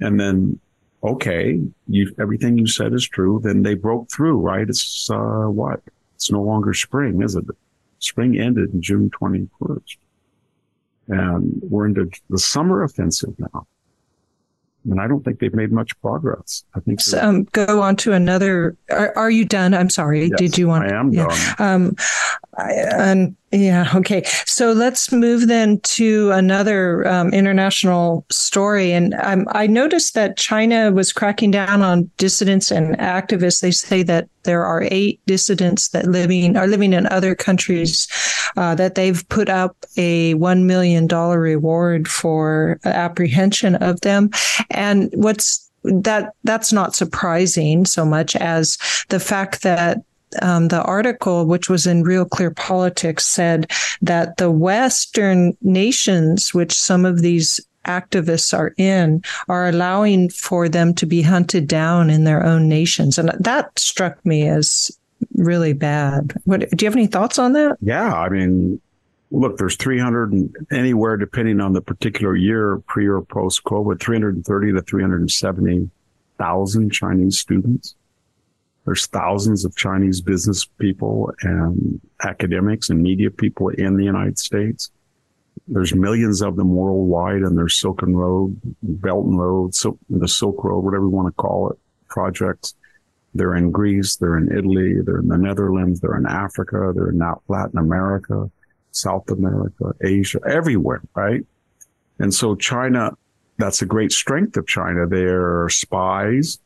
And then, okay, you, everything you said is true. Then they broke through, right? It's, uh, what? It's no longer spring, is it? Spring ended in June 21st. And we're into the summer offensive now. And I don't think they've made much progress. I think. So, um, go on to another. Are, are, you done? I'm sorry. Yes, Did you want? I am yeah. done. Um, I, and yeah. Okay. So let's move then to another um, international story. And um, I noticed that China was cracking down on dissidents and activists. They say that there are eight dissidents that living are living in other countries uh, that they've put up a one million dollar reward for apprehension of them. And what's that that's not surprising so much as the fact that um, the article, which was in Real Clear Politics, said that the Western nations, which some of these activists are in, are allowing for them to be hunted down in their own nations. And that struck me as really bad. What, do you have any thoughts on that? Yeah. I mean, look, there's 300 anywhere, depending on the particular year, pre or post COVID, 330 to 370,000 Chinese students. There's thousands of Chinese business people and academics and media people in the United States. There's millions of them worldwide and there's Silken Road, Belt and Road, Silk, the Silk Road, whatever you want to call it, projects. They're in Greece, they're in Italy, they're in the Netherlands, they're in Africa, they're in Latin America, South America, Asia, everywhere, right? And so China, that's a great strength of China. They're spies.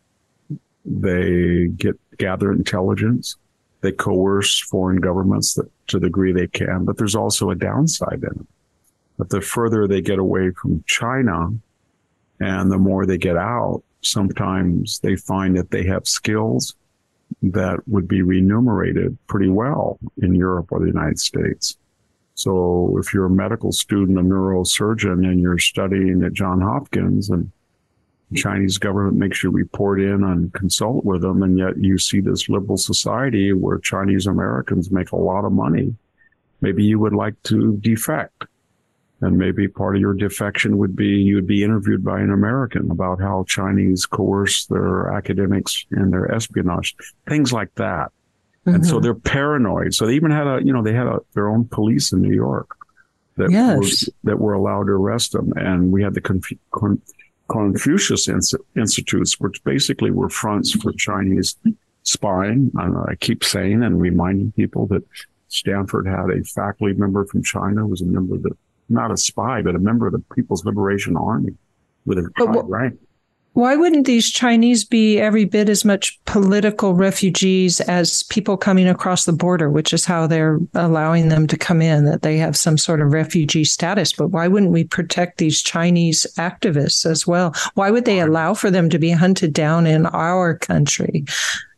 They get gather intelligence. They coerce foreign governments that, to the degree they can, but there's also a downside in it. But the further they get away from China and the more they get out, sometimes they find that they have skills that would be remunerated pretty well in Europe or the United States. So if you're a medical student, a neurosurgeon, and you're studying at John Hopkins and Chinese government makes you report in and consult with them, and yet you see this liberal society where Chinese Americans make a lot of money, maybe you would like to defect. And maybe part of your defection would be you'd be interviewed by an American about how Chinese coerce their academics and their espionage, things like that. Mm-hmm. And so mm-hmm. they're paranoid. So they even had a, you know, they had a, their own police in New York that yes. were, that were allowed to arrest them. And we had the Conf- Con- Confucius Institutes, which basically were fronts for Chinese spying. I keep saying and reminding people that Stanford had a faculty member from China who was a member of the not a spy, but a member of the People's Liberation Army with a high rank. Why wouldn't these Chinese be every bit as much political refugees as people coming across the border, which is how they're allowing them to come in, that they have some sort of refugee status? But why wouldn't we protect these Chinese activists as well? Why would they allow for them to be hunted down in our country?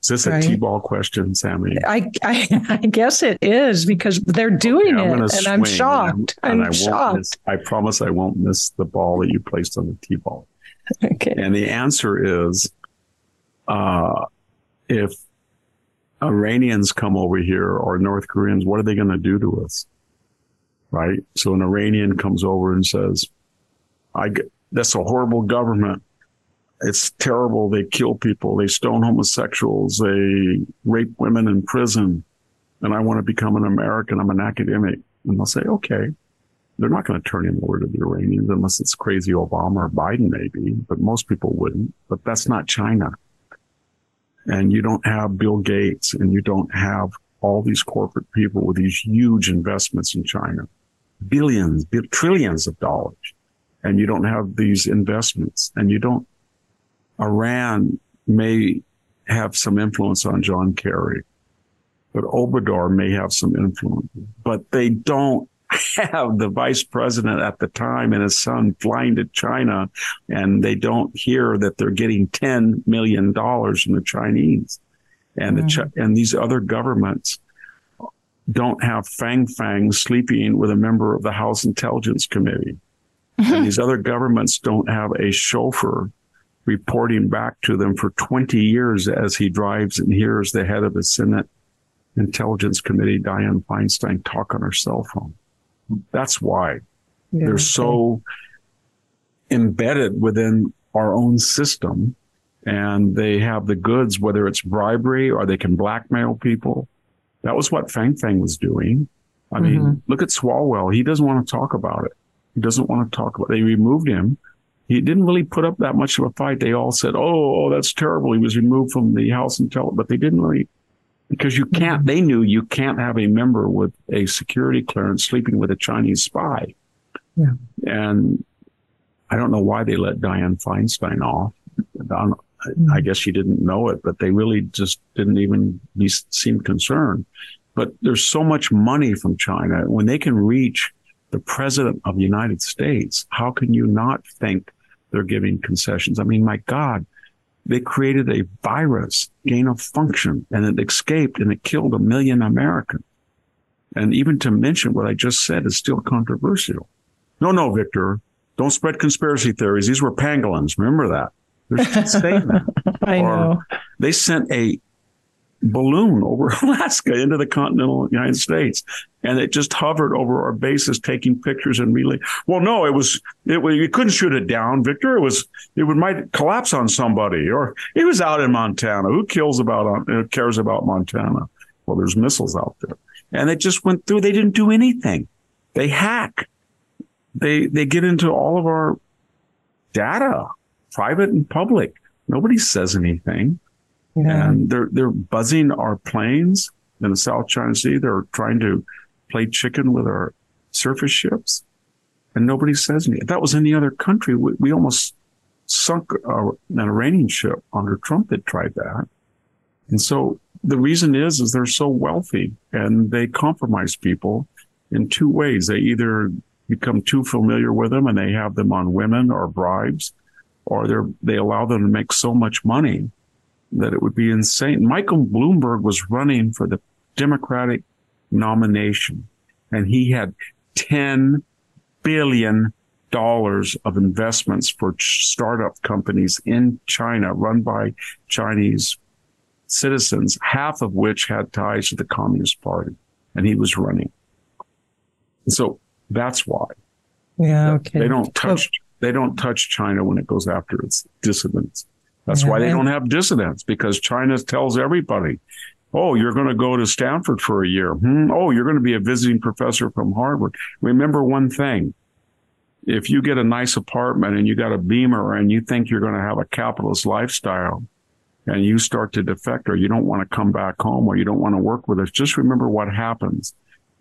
Is this right. a T-ball question, Sami? I, I, I guess it is because they're doing okay, it, and I'm shocked. And I'm, I'm shocked. Miss, I promise I won't miss the ball that you placed on the T-ball. Okay. And the answer is, uh, if Iranians come over here or North Koreans, what are they going to do to us? Right. So an Iranian comes over and says, I, that's a horrible government it's terrible. They kill people. They stone homosexuals. They rape women in prison. And I want to become an American. I'm an academic. And they'll say, okay. They're not going to turn him over to the Iranians unless it's crazy Obama or Biden, maybe, but most people wouldn't. But that's not China. And you don't have Bill Gates and you don't have all these corporate people with these huge investments in China, billions, trillions of dollars. And you don't have these investments and you don't Iran may have some influence on John Kerry, but Obrador may have some influence, but they don't have the vice president at the time and his son flying to China and they don't hear that they're getting $10 million from the Chinese and mm. the, and these other governments don't have Fang Fang sleeping with a member of the House Intelligence Committee. and these other governments don't have a chauffeur reporting back to them for 20 years as he drives and hears the head of the Senate Intelligence Committee, Dianne Feinstein, talk on her cell phone. That's why yeah, they're so embedded within our own system and they have the goods, whether it's bribery or they can blackmail people. That was what Fang Fang was doing. I mean, mm-hmm. look at Swalwell. He doesn't want to talk about it. He doesn't want to talk about it. They removed him he didn't really put up that much of a fight. They all said, "Oh, oh that's terrible." He was removed from the House and Intel, but they didn't really because you can't. Mm-hmm. They knew you can't have a member with a security clearance sleeping with a Chinese spy. Yeah. And I don't know why they let Dianne Feinstein off. I mm-hmm. guess she didn't know it, but they really just didn't even be, seem concerned. But there's so much money from China when they can reach the president of the United States. How can you not think they're giving concessions. I mean, my God, they created a virus, gain of function, and it escaped and it killed a million Americans. And even to mention what I just said is still controversial. No, no, Victor, don't spread conspiracy theories. These were pangolins. Remember that. That. I or know. They sent a balloon over Alaska into the continental United States. And it just hovered over our bases, taking pictures and relay. Well, no, it was, it you couldn't shoot it down, Victor. It was, it would might collapse on somebody or it was out in Montana. Who kills about, uh, cares about Montana? Well, there's missiles out there and it just went through. They didn't do anything. They hack. They, they get into all of our data, private and public. Nobody says anything. Yeah. And they're they're buzzing our planes in the South China Sea. They're trying to play chicken with our surface ships, and nobody says anything. That was any other country, we, we almost sunk a, an Iranian ship under Trump that tried that. And so the reason is, is they're so wealthy and they compromise people in two ways. They either become too familiar with them and they have them on women or bribes, or they they allow them to make so much money that it would be insane. Michael Bloomberg was running for the Democratic nomination and he had 10 billion dollars of investments for startup companies in China run by Chinese citizens, half of which had ties to the Communist Party. And he was running. And so that's why. Yeah. Okay. They don't touch, they don't touch China when it goes after its dissidents. That's yeah, why they don't have dissidents because China tells everybody, Oh, you're going to go to Stanford for a year. Hmm? Oh, you're going to be a visiting professor from Harvard. Remember one thing. If you get a nice apartment and you got a beamer and you think you're going to have a capitalist lifestyle and you start to defect or you don't want to come back home or you don't want to work with us, just remember what happens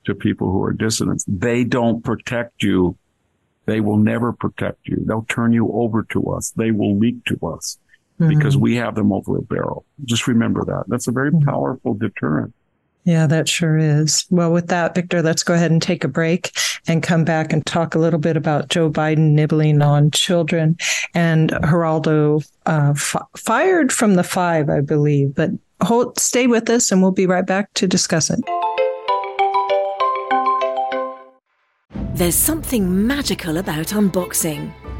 to people who are dissidents. They don't protect you. They will never protect you. They'll turn you over to us. They will leak to us mm-hmm. because we have them over a barrel. Just remember that. That's a very mm-hmm. powerful deterrent. Yeah, that sure is. Well, with that, Victor, let's go ahead and take a break and come back and talk a little bit about Joe Biden nibbling on children and Geraldo uh, f- fired from the five, I believe. But hold, stay with us and we'll be right back to discuss it. There's something magical about unboxing.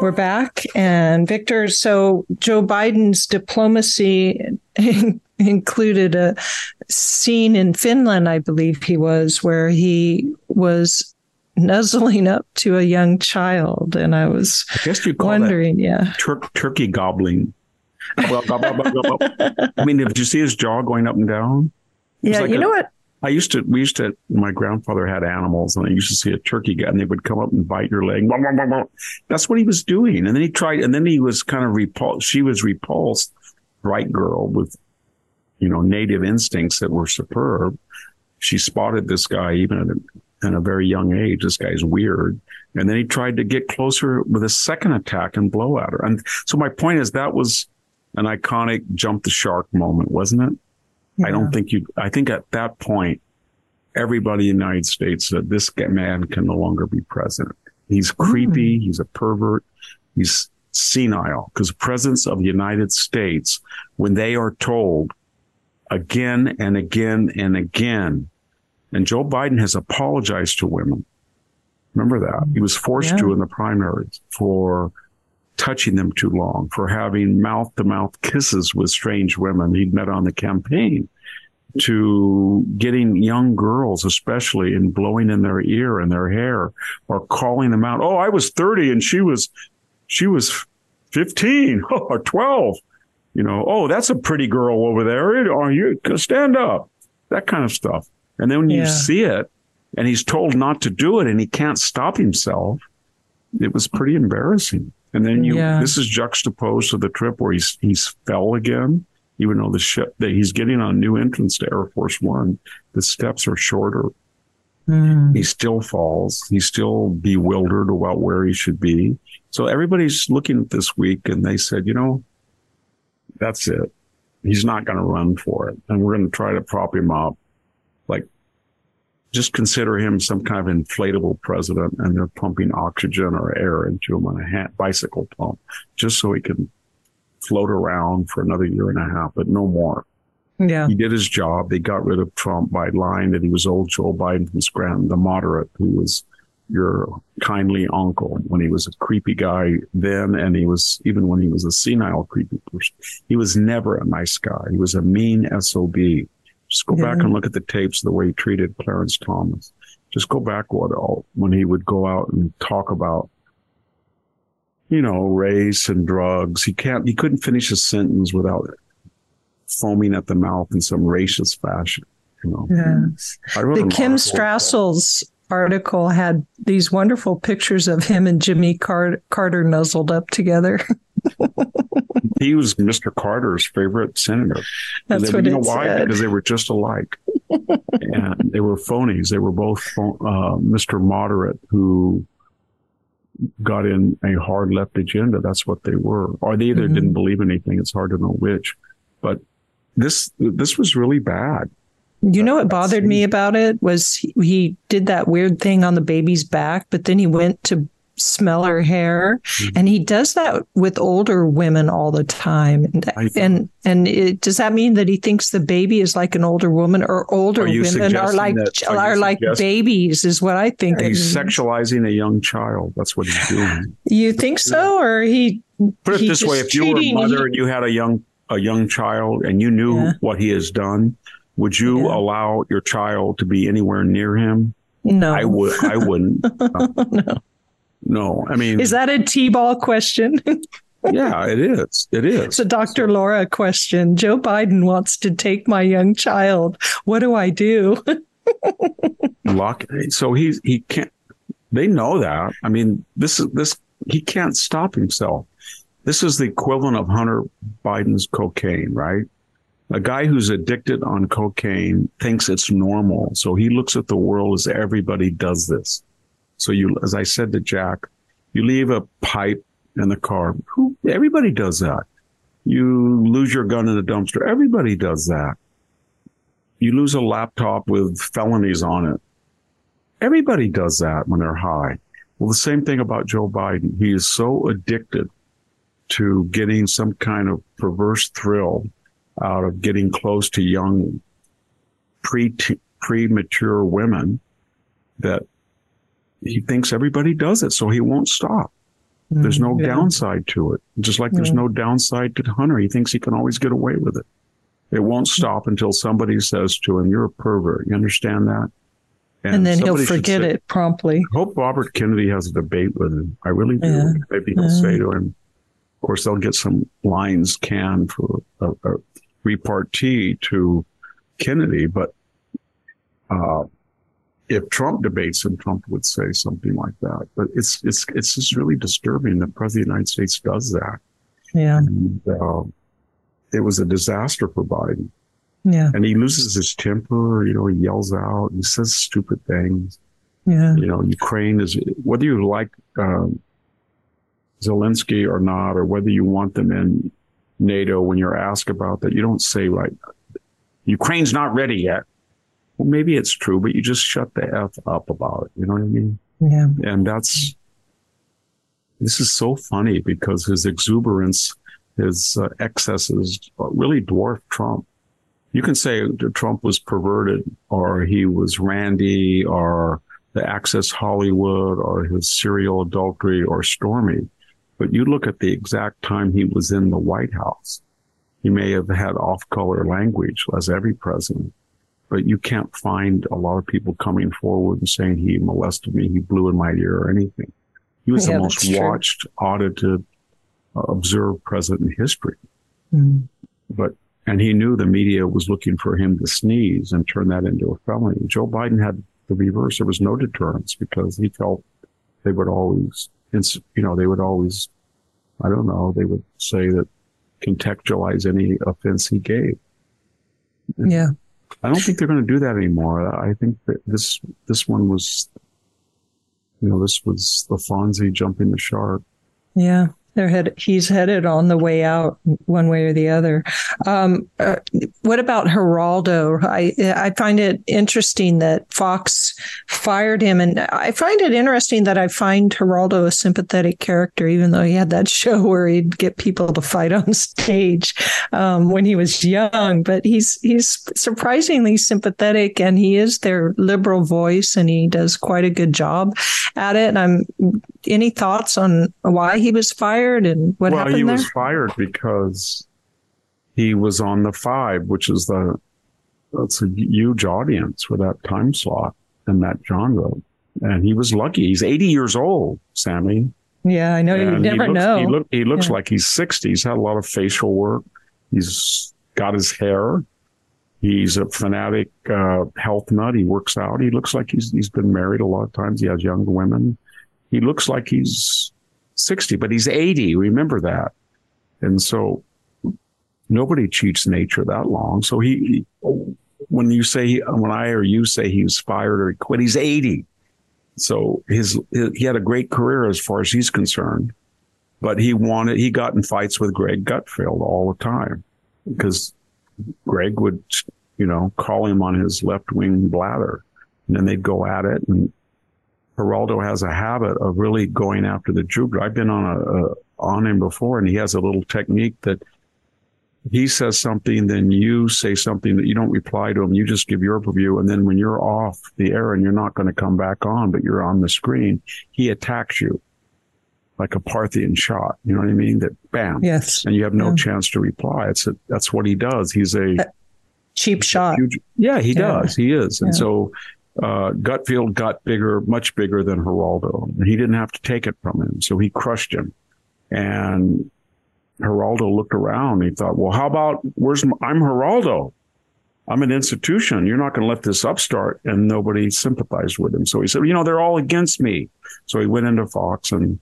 We're back. And Victor, so Joe Biden's diplomacy included a scene in Finland, I believe he was, where he was nuzzling up to a young child. And I was I guess you wondering, yeah. Tur- turkey gobbling. I mean, did you see his jaw going up and down? Yeah, like you a, know what? I used to, we used to, my grandfather had animals and I used to see a turkey guy and they would come up and bite your leg. That's what he was doing. And then he tried, and then he was kind of repulsed. She was repulsed, bright girl with, you know, native instincts that were superb. She spotted this guy even at a, at a very young age. This guy's weird. And then he tried to get closer with a second attack and blow at her. And so my point is that was an iconic jump the shark moment, wasn't it? Yeah. I don't think you, I think at that point, everybody in the United States said this man can no longer be president. He's creepy. Mm. He's a pervert. He's senile because the presidents of the United States, when they are told again and again and again, and Joe Biden has apologized to women. Remember that he was forced yeah. to in the primaries for touching them too long, for having mouth to mouth kisses with strange women he'd met on the campaign, to getting young girls, especially, and blowing in their ear and their hair or calling them out. Oh, I was 30 and she was, she was 15 or 12. You know, oh, that's a pretty girl over there. Are you stand up? That kind of stuff. And then when yeah. you see it and he's told not to do it and he can't stop himself, it was pretty embarrassing. And then you, yeah. this is juxtaposed to the trip where he's, he's fell again, even though the ship that he's getting on new entrance to Air Force One, the steps are shorter. Mm. He still falls. He's still bewildered about where he should be. So everybody's looking at this week and they said, you know, that's it. He's not going to run for it. And we're going to try to prop him up like just consider him some kind of inflatable president and they're pumping oxygen or air into him on a bicycle pump just so he can float around for another year and a half, but no more. Yeah. He did his job. They got rid of Trump by lying that he was old Joe Biden from Scranton, the moderate who was your kindly uncle when he was a creepy guy then. And he was, even when he was a senile creepy person, he was never a nice guy. He was a mean SOB. Just go back and look at the tapes, of the way he treated Clarence Thomas. Just go back what all, when he would go out and talk about, you know, race and drugs. He can't, he couldn't finish a sentence without foaming at the mouth in some racist fashion. You know, yes. the Kim Strassel's article had these wonderful pictures of him and Jimmy Car- Carter nuzzled up together. he was Mr. Carter's favorite senator. That's they, what you know why? said. Because they were just alike, and they were phonies. They were both uh, Mr. Moderate, who got in a hard left agenda. That's what they were, or they either Mhm. didn't believe anything. It's hard to know which, but this this was really bad. You know what bothered me about it was he, he did that weird thing on the baby's back, but then he went to smell her hair, Mm-hmm. and he does that with older women all the time. And and and it, does that mean that he thinks the baby is like an older woman, or older Are women are like that- are are like babies? Is what I think. He's sexualizing a young child. That's what he's doing. You think so, or he? Put it this way: if you were a mother he- and you had a young a young child and you knew Yeah. what he has done, would you Yeah. allow your child to be anywhere near him? no, I would. I wouldn't. no. No, I mean, Is that a T-ball question? yeah, it is. It is. It's a Dr. Laura question. Joe Biden wants to take my young child. What do I do? Lock. So he's he can't. They know that. I mean, this is this. He can't stop himself. This is the equivalent of Hunter Biden's cocaine, right? A guy who's addicted on cocaine thinks it's normal, so he looks at the world as everybody does this. So you, as I said to Jack, you leave a pipe in the car. Who? Everybody does that. You lose your gun in the dumpster. Everybody does that. You lose a laptop with felonies on it. Everybody does that when they're high. Well, the same thing about Joe Biden. He is so addicted to getting some kind of perverse thrill out of getting close to young, pre premature women that he thinks everybody does it, so he won't stop. There's no Mm, Yeah. downside to it. Just like there's Mm. no downside to Hunter. He thinks he can always get away with it. It won't stop until somebody says to him, You're a pervert. You understand that? And, then he'll forget say- it promptly. I hope Robert Kennedy has a debate with him. I really do. Yeah. Maybe he'll Yeah. say to him, of course, they'll get some lines canned for a, a repartee to Kennedy, but uh, if Trump debates him, Trump would say something like that. But it's it's it's just really disturbing that the President of the United States does that. Yeah. And, uh, it was a disaster for Biden, Yeah. and he loses his temper. You know, he yells out, he says stupid things Yeah. you know, Ukraine is whether you like um, Zelensky or not, or whether you want them in NATO. When you're asked about that, you don't say like Ukraine's not ready yet. Well, maybe it's true, but you just shut the f up about it. You know what I mean? Yeah. And that's this is so funny because his exuberance, his uh, excesses really dwarf Trump. You can say that Trump was perverted or he was randy or the Access Hollywood or his serial adultery or Stormy. But you look at the exact time he was in the White House. He may have had off color language as every president, but you can't find a lot of people coming forward and saying he molested me, he blew in my ear or anything. He was Yeah, the most watched, audited, uh, observed president in history. Mm. But and he knew the media was looking for him to sneeze and turn that into a felony. Joe Biden had the reverse. There was no deterrence because he felt they would always, you know, they would always, I don't know, they would say that contextualize any offense he gave. Yeah. I don't think they're going to do that anymore. I think that this this one was, you know, this was the Fonzie jumping the shark. Yeah. They're head, he's headed on the way out one way or the other. Um, uh, what about Geraldo? I I find it interesting that Fox fired him, and I find it interesting that I find Geraldo a sympathetic character, even though he had that show where he'd get people to fight on stage um, when he was young. But he's he's surprisingly sympathetic, and he is their liberal voice, and he does quite a good job at it. And I'm any thoughts on why he was fired and what well, happened he there? was fired because he was on the five, which is the that's a huge audience for that time slot and that genre. And he was lucky. He's 80 years old, Sami. yeah, I know. You And he never looks, know. He, look, he looks Yeah. like he's 60. He's had a lot of facial work. He's got his hair. He's a fanatic uh, health nut. He works out. He looks like he's he's been married a lot of times. He has young women. He looks like he's 60, but he's 80. Remember that. And so nobody cheats nature that long. So he, when you say, when I or you say he was fired or he quit, he's 80. So his, he had a great career as far as he's concerned, but he wanted, he got in fights with Greg Gutfeld all the time because Greg would, you know, call him on his left wing bladder, and then they'd go at it. And Geraldo has a habit of really going after the jugular. I've been on a, a on him before and he has a little technique that he says something, then you say something that you don't reply to him. You just give your review. And then when you're off the air and you're not going to come back on, but you're on the screen, he attacks you like a Parthian shot. You know what I mean? That bam. Yes. And you have no Yeah. chance to reply. It's a, that's what he does. He's a Cheap shot. huge, yeah, he Yeah. does. He is. And Yeah. so, uh, Gutfeld got bigger, much bigger than Geraldo. He didn't have to take it from him. So he crushed him. And Geraldo looked around. He thought, well, how about where's my, I'm Geraldo? I'm an institution. You're not going to let this upstart. And nobody sympathized with him. So he said, you know, they're all against me. So he went into Fox and,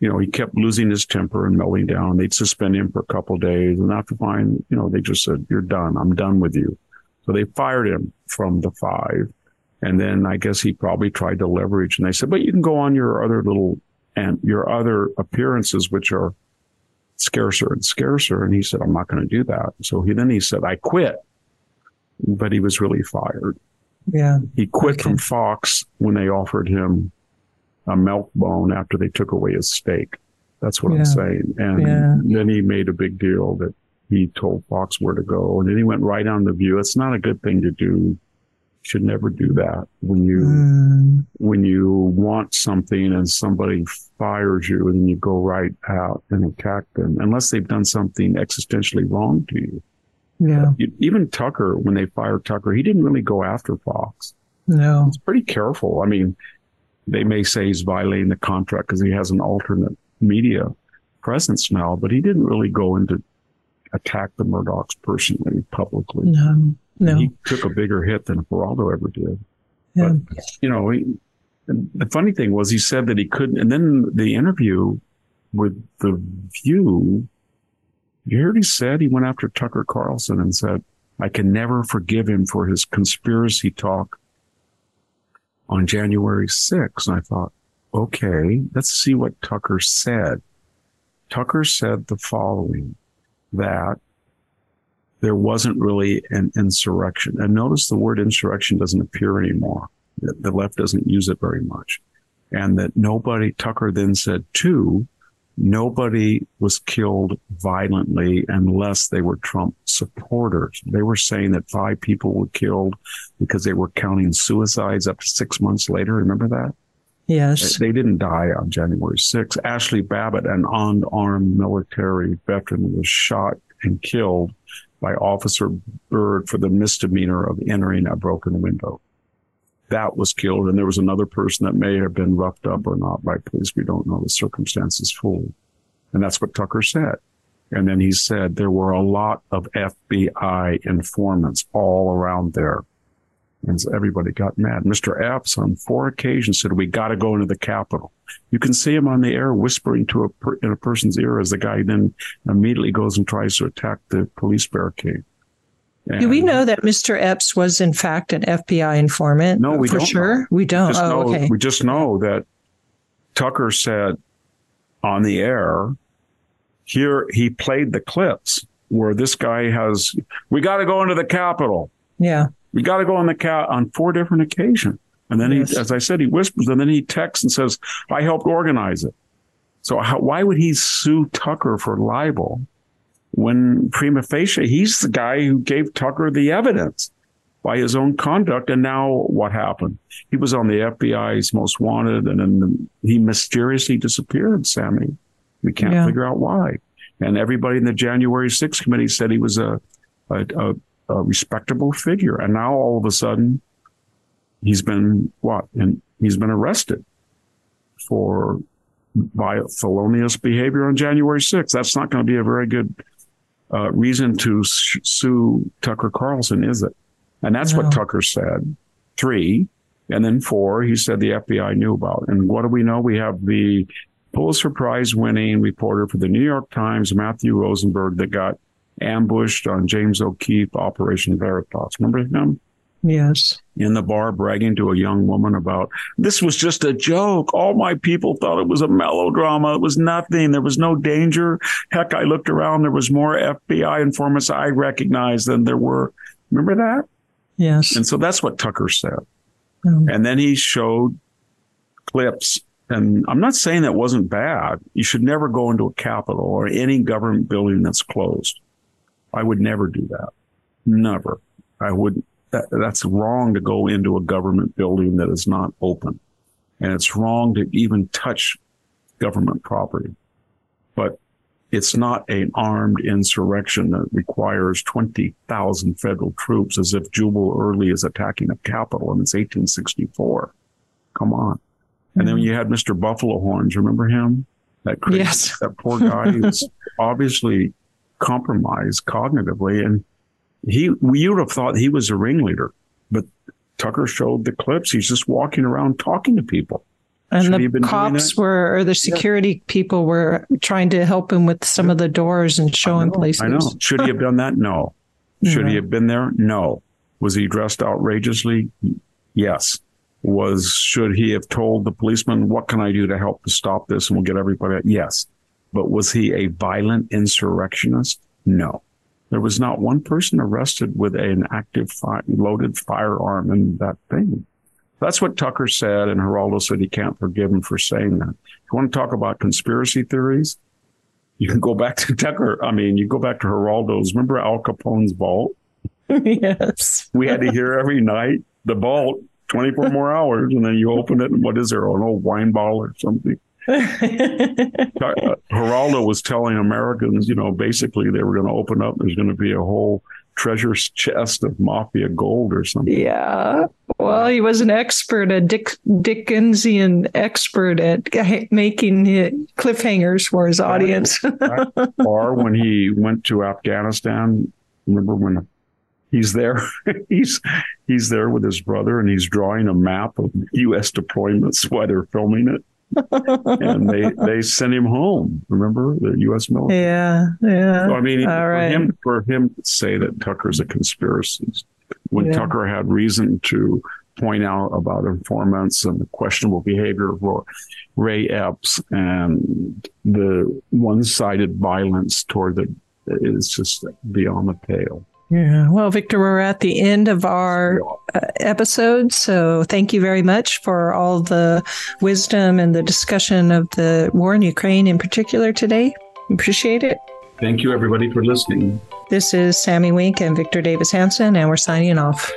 you know, he kept losing his temper and melting down. They'd suspend him for a couple days. And after fine, you know, they just said, you're done. I'm done with you. So they fired him from the five. And then I guess he probably tried to leverage and they said, but you can go on your other little and your other appearances, which are scarcer and scarcer. And he said, I'm not going to do that. So he then he said, I quit, but he was really fired. Yeah. He quit Okay. from Fox when they offered him a milk bone after they took away his steak. That's what Yeah. I'm saying. And Yeah. then he made a big deal that he told Fox where to go. And then he went right on the view. It's not a good thing to do. Should never do that when you Mm, when you want something and somebody fires you and you go right out and attack them unless they've done something existentially wrong to you. yeah. You- Even Tucker, when they fired Tucker, he didn't really go after Fox. No. It's pretty careful. I mean, they may say he's violating the contract because he has an alternate media presence now, but he didn't really go into attack the Murdochs personally, publicly. No. No. He took a bigger hit than Geraldo ever did. Yeah. you know, he, the funny thing was he said that he couldn't, and then the interview with the View, you heard he said he went after Tucker Carlson and said, I can never forgive him for his conspiracy talk on January 6th. And I thought, okay, let's see what Tucker said. Tucker said the following, that there wasn't really an insurrection. And notice the word insurrection doesn't appear anymore. The left doesn't use it very much. And that nobody, Tucker then said, two, nobody was killed violently unless they were Trump supporters. They were saying that five people were killed because they were counting suicides up to six months later. Remember that? Yes. They didn't die on January 6th. Ashley Babbitt, an unarmed military veteran, was shot and killed by Officer Byrd for the misdemeanor of entering a broken window. That was killed. And there was another person that may have been roughed up or not by police. We don't know the circumstances fully. And that's what Tucker said. And then he said there were a lot of FBI informants all around there. And so everybody got mad. Mr. Epps on four occasions said, we got to go into the Capitol. You can see him on the air whispering to a, per, in a person's ear as the guy then immediately goes and tries to attack the police barricade. Do we know that Mr. Epps was in fact an FBI informant? No, we for don't sure. know. We don't. just Oh, know, okay. We just know that Tucker said on the air, here he played the clips where this guy has, we got to go into the Capitol. Yeah. We got to go on the cat on four different occasions. And then Yes. he, as I said, he whispers and then he texts and says, I helped organize it. So how, why would he sue Tucker for libel when prima facie he's the guy who gave Tucker the evidence by his own conduct? And now what happened? He was on the FBI's most wanted and then he mysteriously disappeared, Sami. We can't Yeah. figure out why. And everybody in the January 6th committee said he was a, a, a, a respectable figure. And now all of a sudden he's been what? And he's been arrested for by felonious behavior on January 6th. That's not going to be a very good uh, reason to sh- sue Tucker Carlson, is it? And that's No. what Tucker said. Three. And then four, he said the FBI knew about. And what do we know? We have the Pulitzer Prize winning reporter for the New York Times, Matthew Rosenberg, that got ambushed on James O'Keefe Operation Veritas. Remember him? Yes. In the bar, bragging to a young woman about this was just a joke. All my people thought it was a melodrama. It was nothing. There was no danger. Heck, I looked around. There was more FBI informants I recognized than there were. Remember that? Yes. And so that's what Tucker said. Mm. And then he showed clips. And I'm not saying that wasn't bad. You should never go into a capitol or any government building that's closed. I would never do that. Never. I would that, that's wrong to go into a government building that is not open. And it's wrong to even touch government property. But it's not an armed insurrection that requires 20,000 federal troops as if Jubal Early is attacking a capital and it's 1864. Come on. Mm-hmm. And then you had Mr. Buffalo Horns. Remember him? That crazy, yes. that poor guy who's obviously compromised cognitively. And he, you would have thought he was a ringleader, but Tucker showed the clips. He's just walking around talking to people. And Should the cops were, or the security yeah. people were trying to help him with some of the doors and show him places. I know. Should he have done that? No. Should he have been there? No. Was he dressed outrageously? Yes. Was should he have told the policeman, "What can I do to help to stop this?" and we'll get everybody? Yes. But was he a violent insurrectionist? No. There was not one person arrested with an active fi- loaded firearm in that thing. That's what Tucker said, and Geraldo said he can't forgive him for saying that. If you want to talk about conspiracy theories, you can go back to Tucker. I mean, you go back to Geraldo's. Remember Al Capone's vault? yes. We had to hear every night the vault, 24 more hours, and then you open it, and what is there? An old wine bottle or something? Uh, Geraldo was telling Americans, you know, basically they were going to open up. There's going to be a whole treasure chest of mafia gold or something. Yeah. Well, he was an expert, a Dick, Dickensian expert at making cliffhangers for his audience. or when he went to Afghanistan, remember when he's there? he's he's there with his brother and he's drawing a map of U.S. deployments while they're filming it and they they sent him home. Remember the U.S. military? Yeah, yeah. So, I mean, All for right. him for him to say that Tucker's a conspiracist when yeah. Tucker had reason to point out about informants and the questionable behavior of Ray Epps and the one-sided violence toward the is just beyond the pale. Yeah. Well, Victor, we're at the end of our uh, episode. So thank you very much for all the wisdom and the discussion of the war in Ukraine in particular today. Appreciate it. Thank you, everybody, for listening. This is Sami Winc and Victor Davis Hanson, and we're signing off.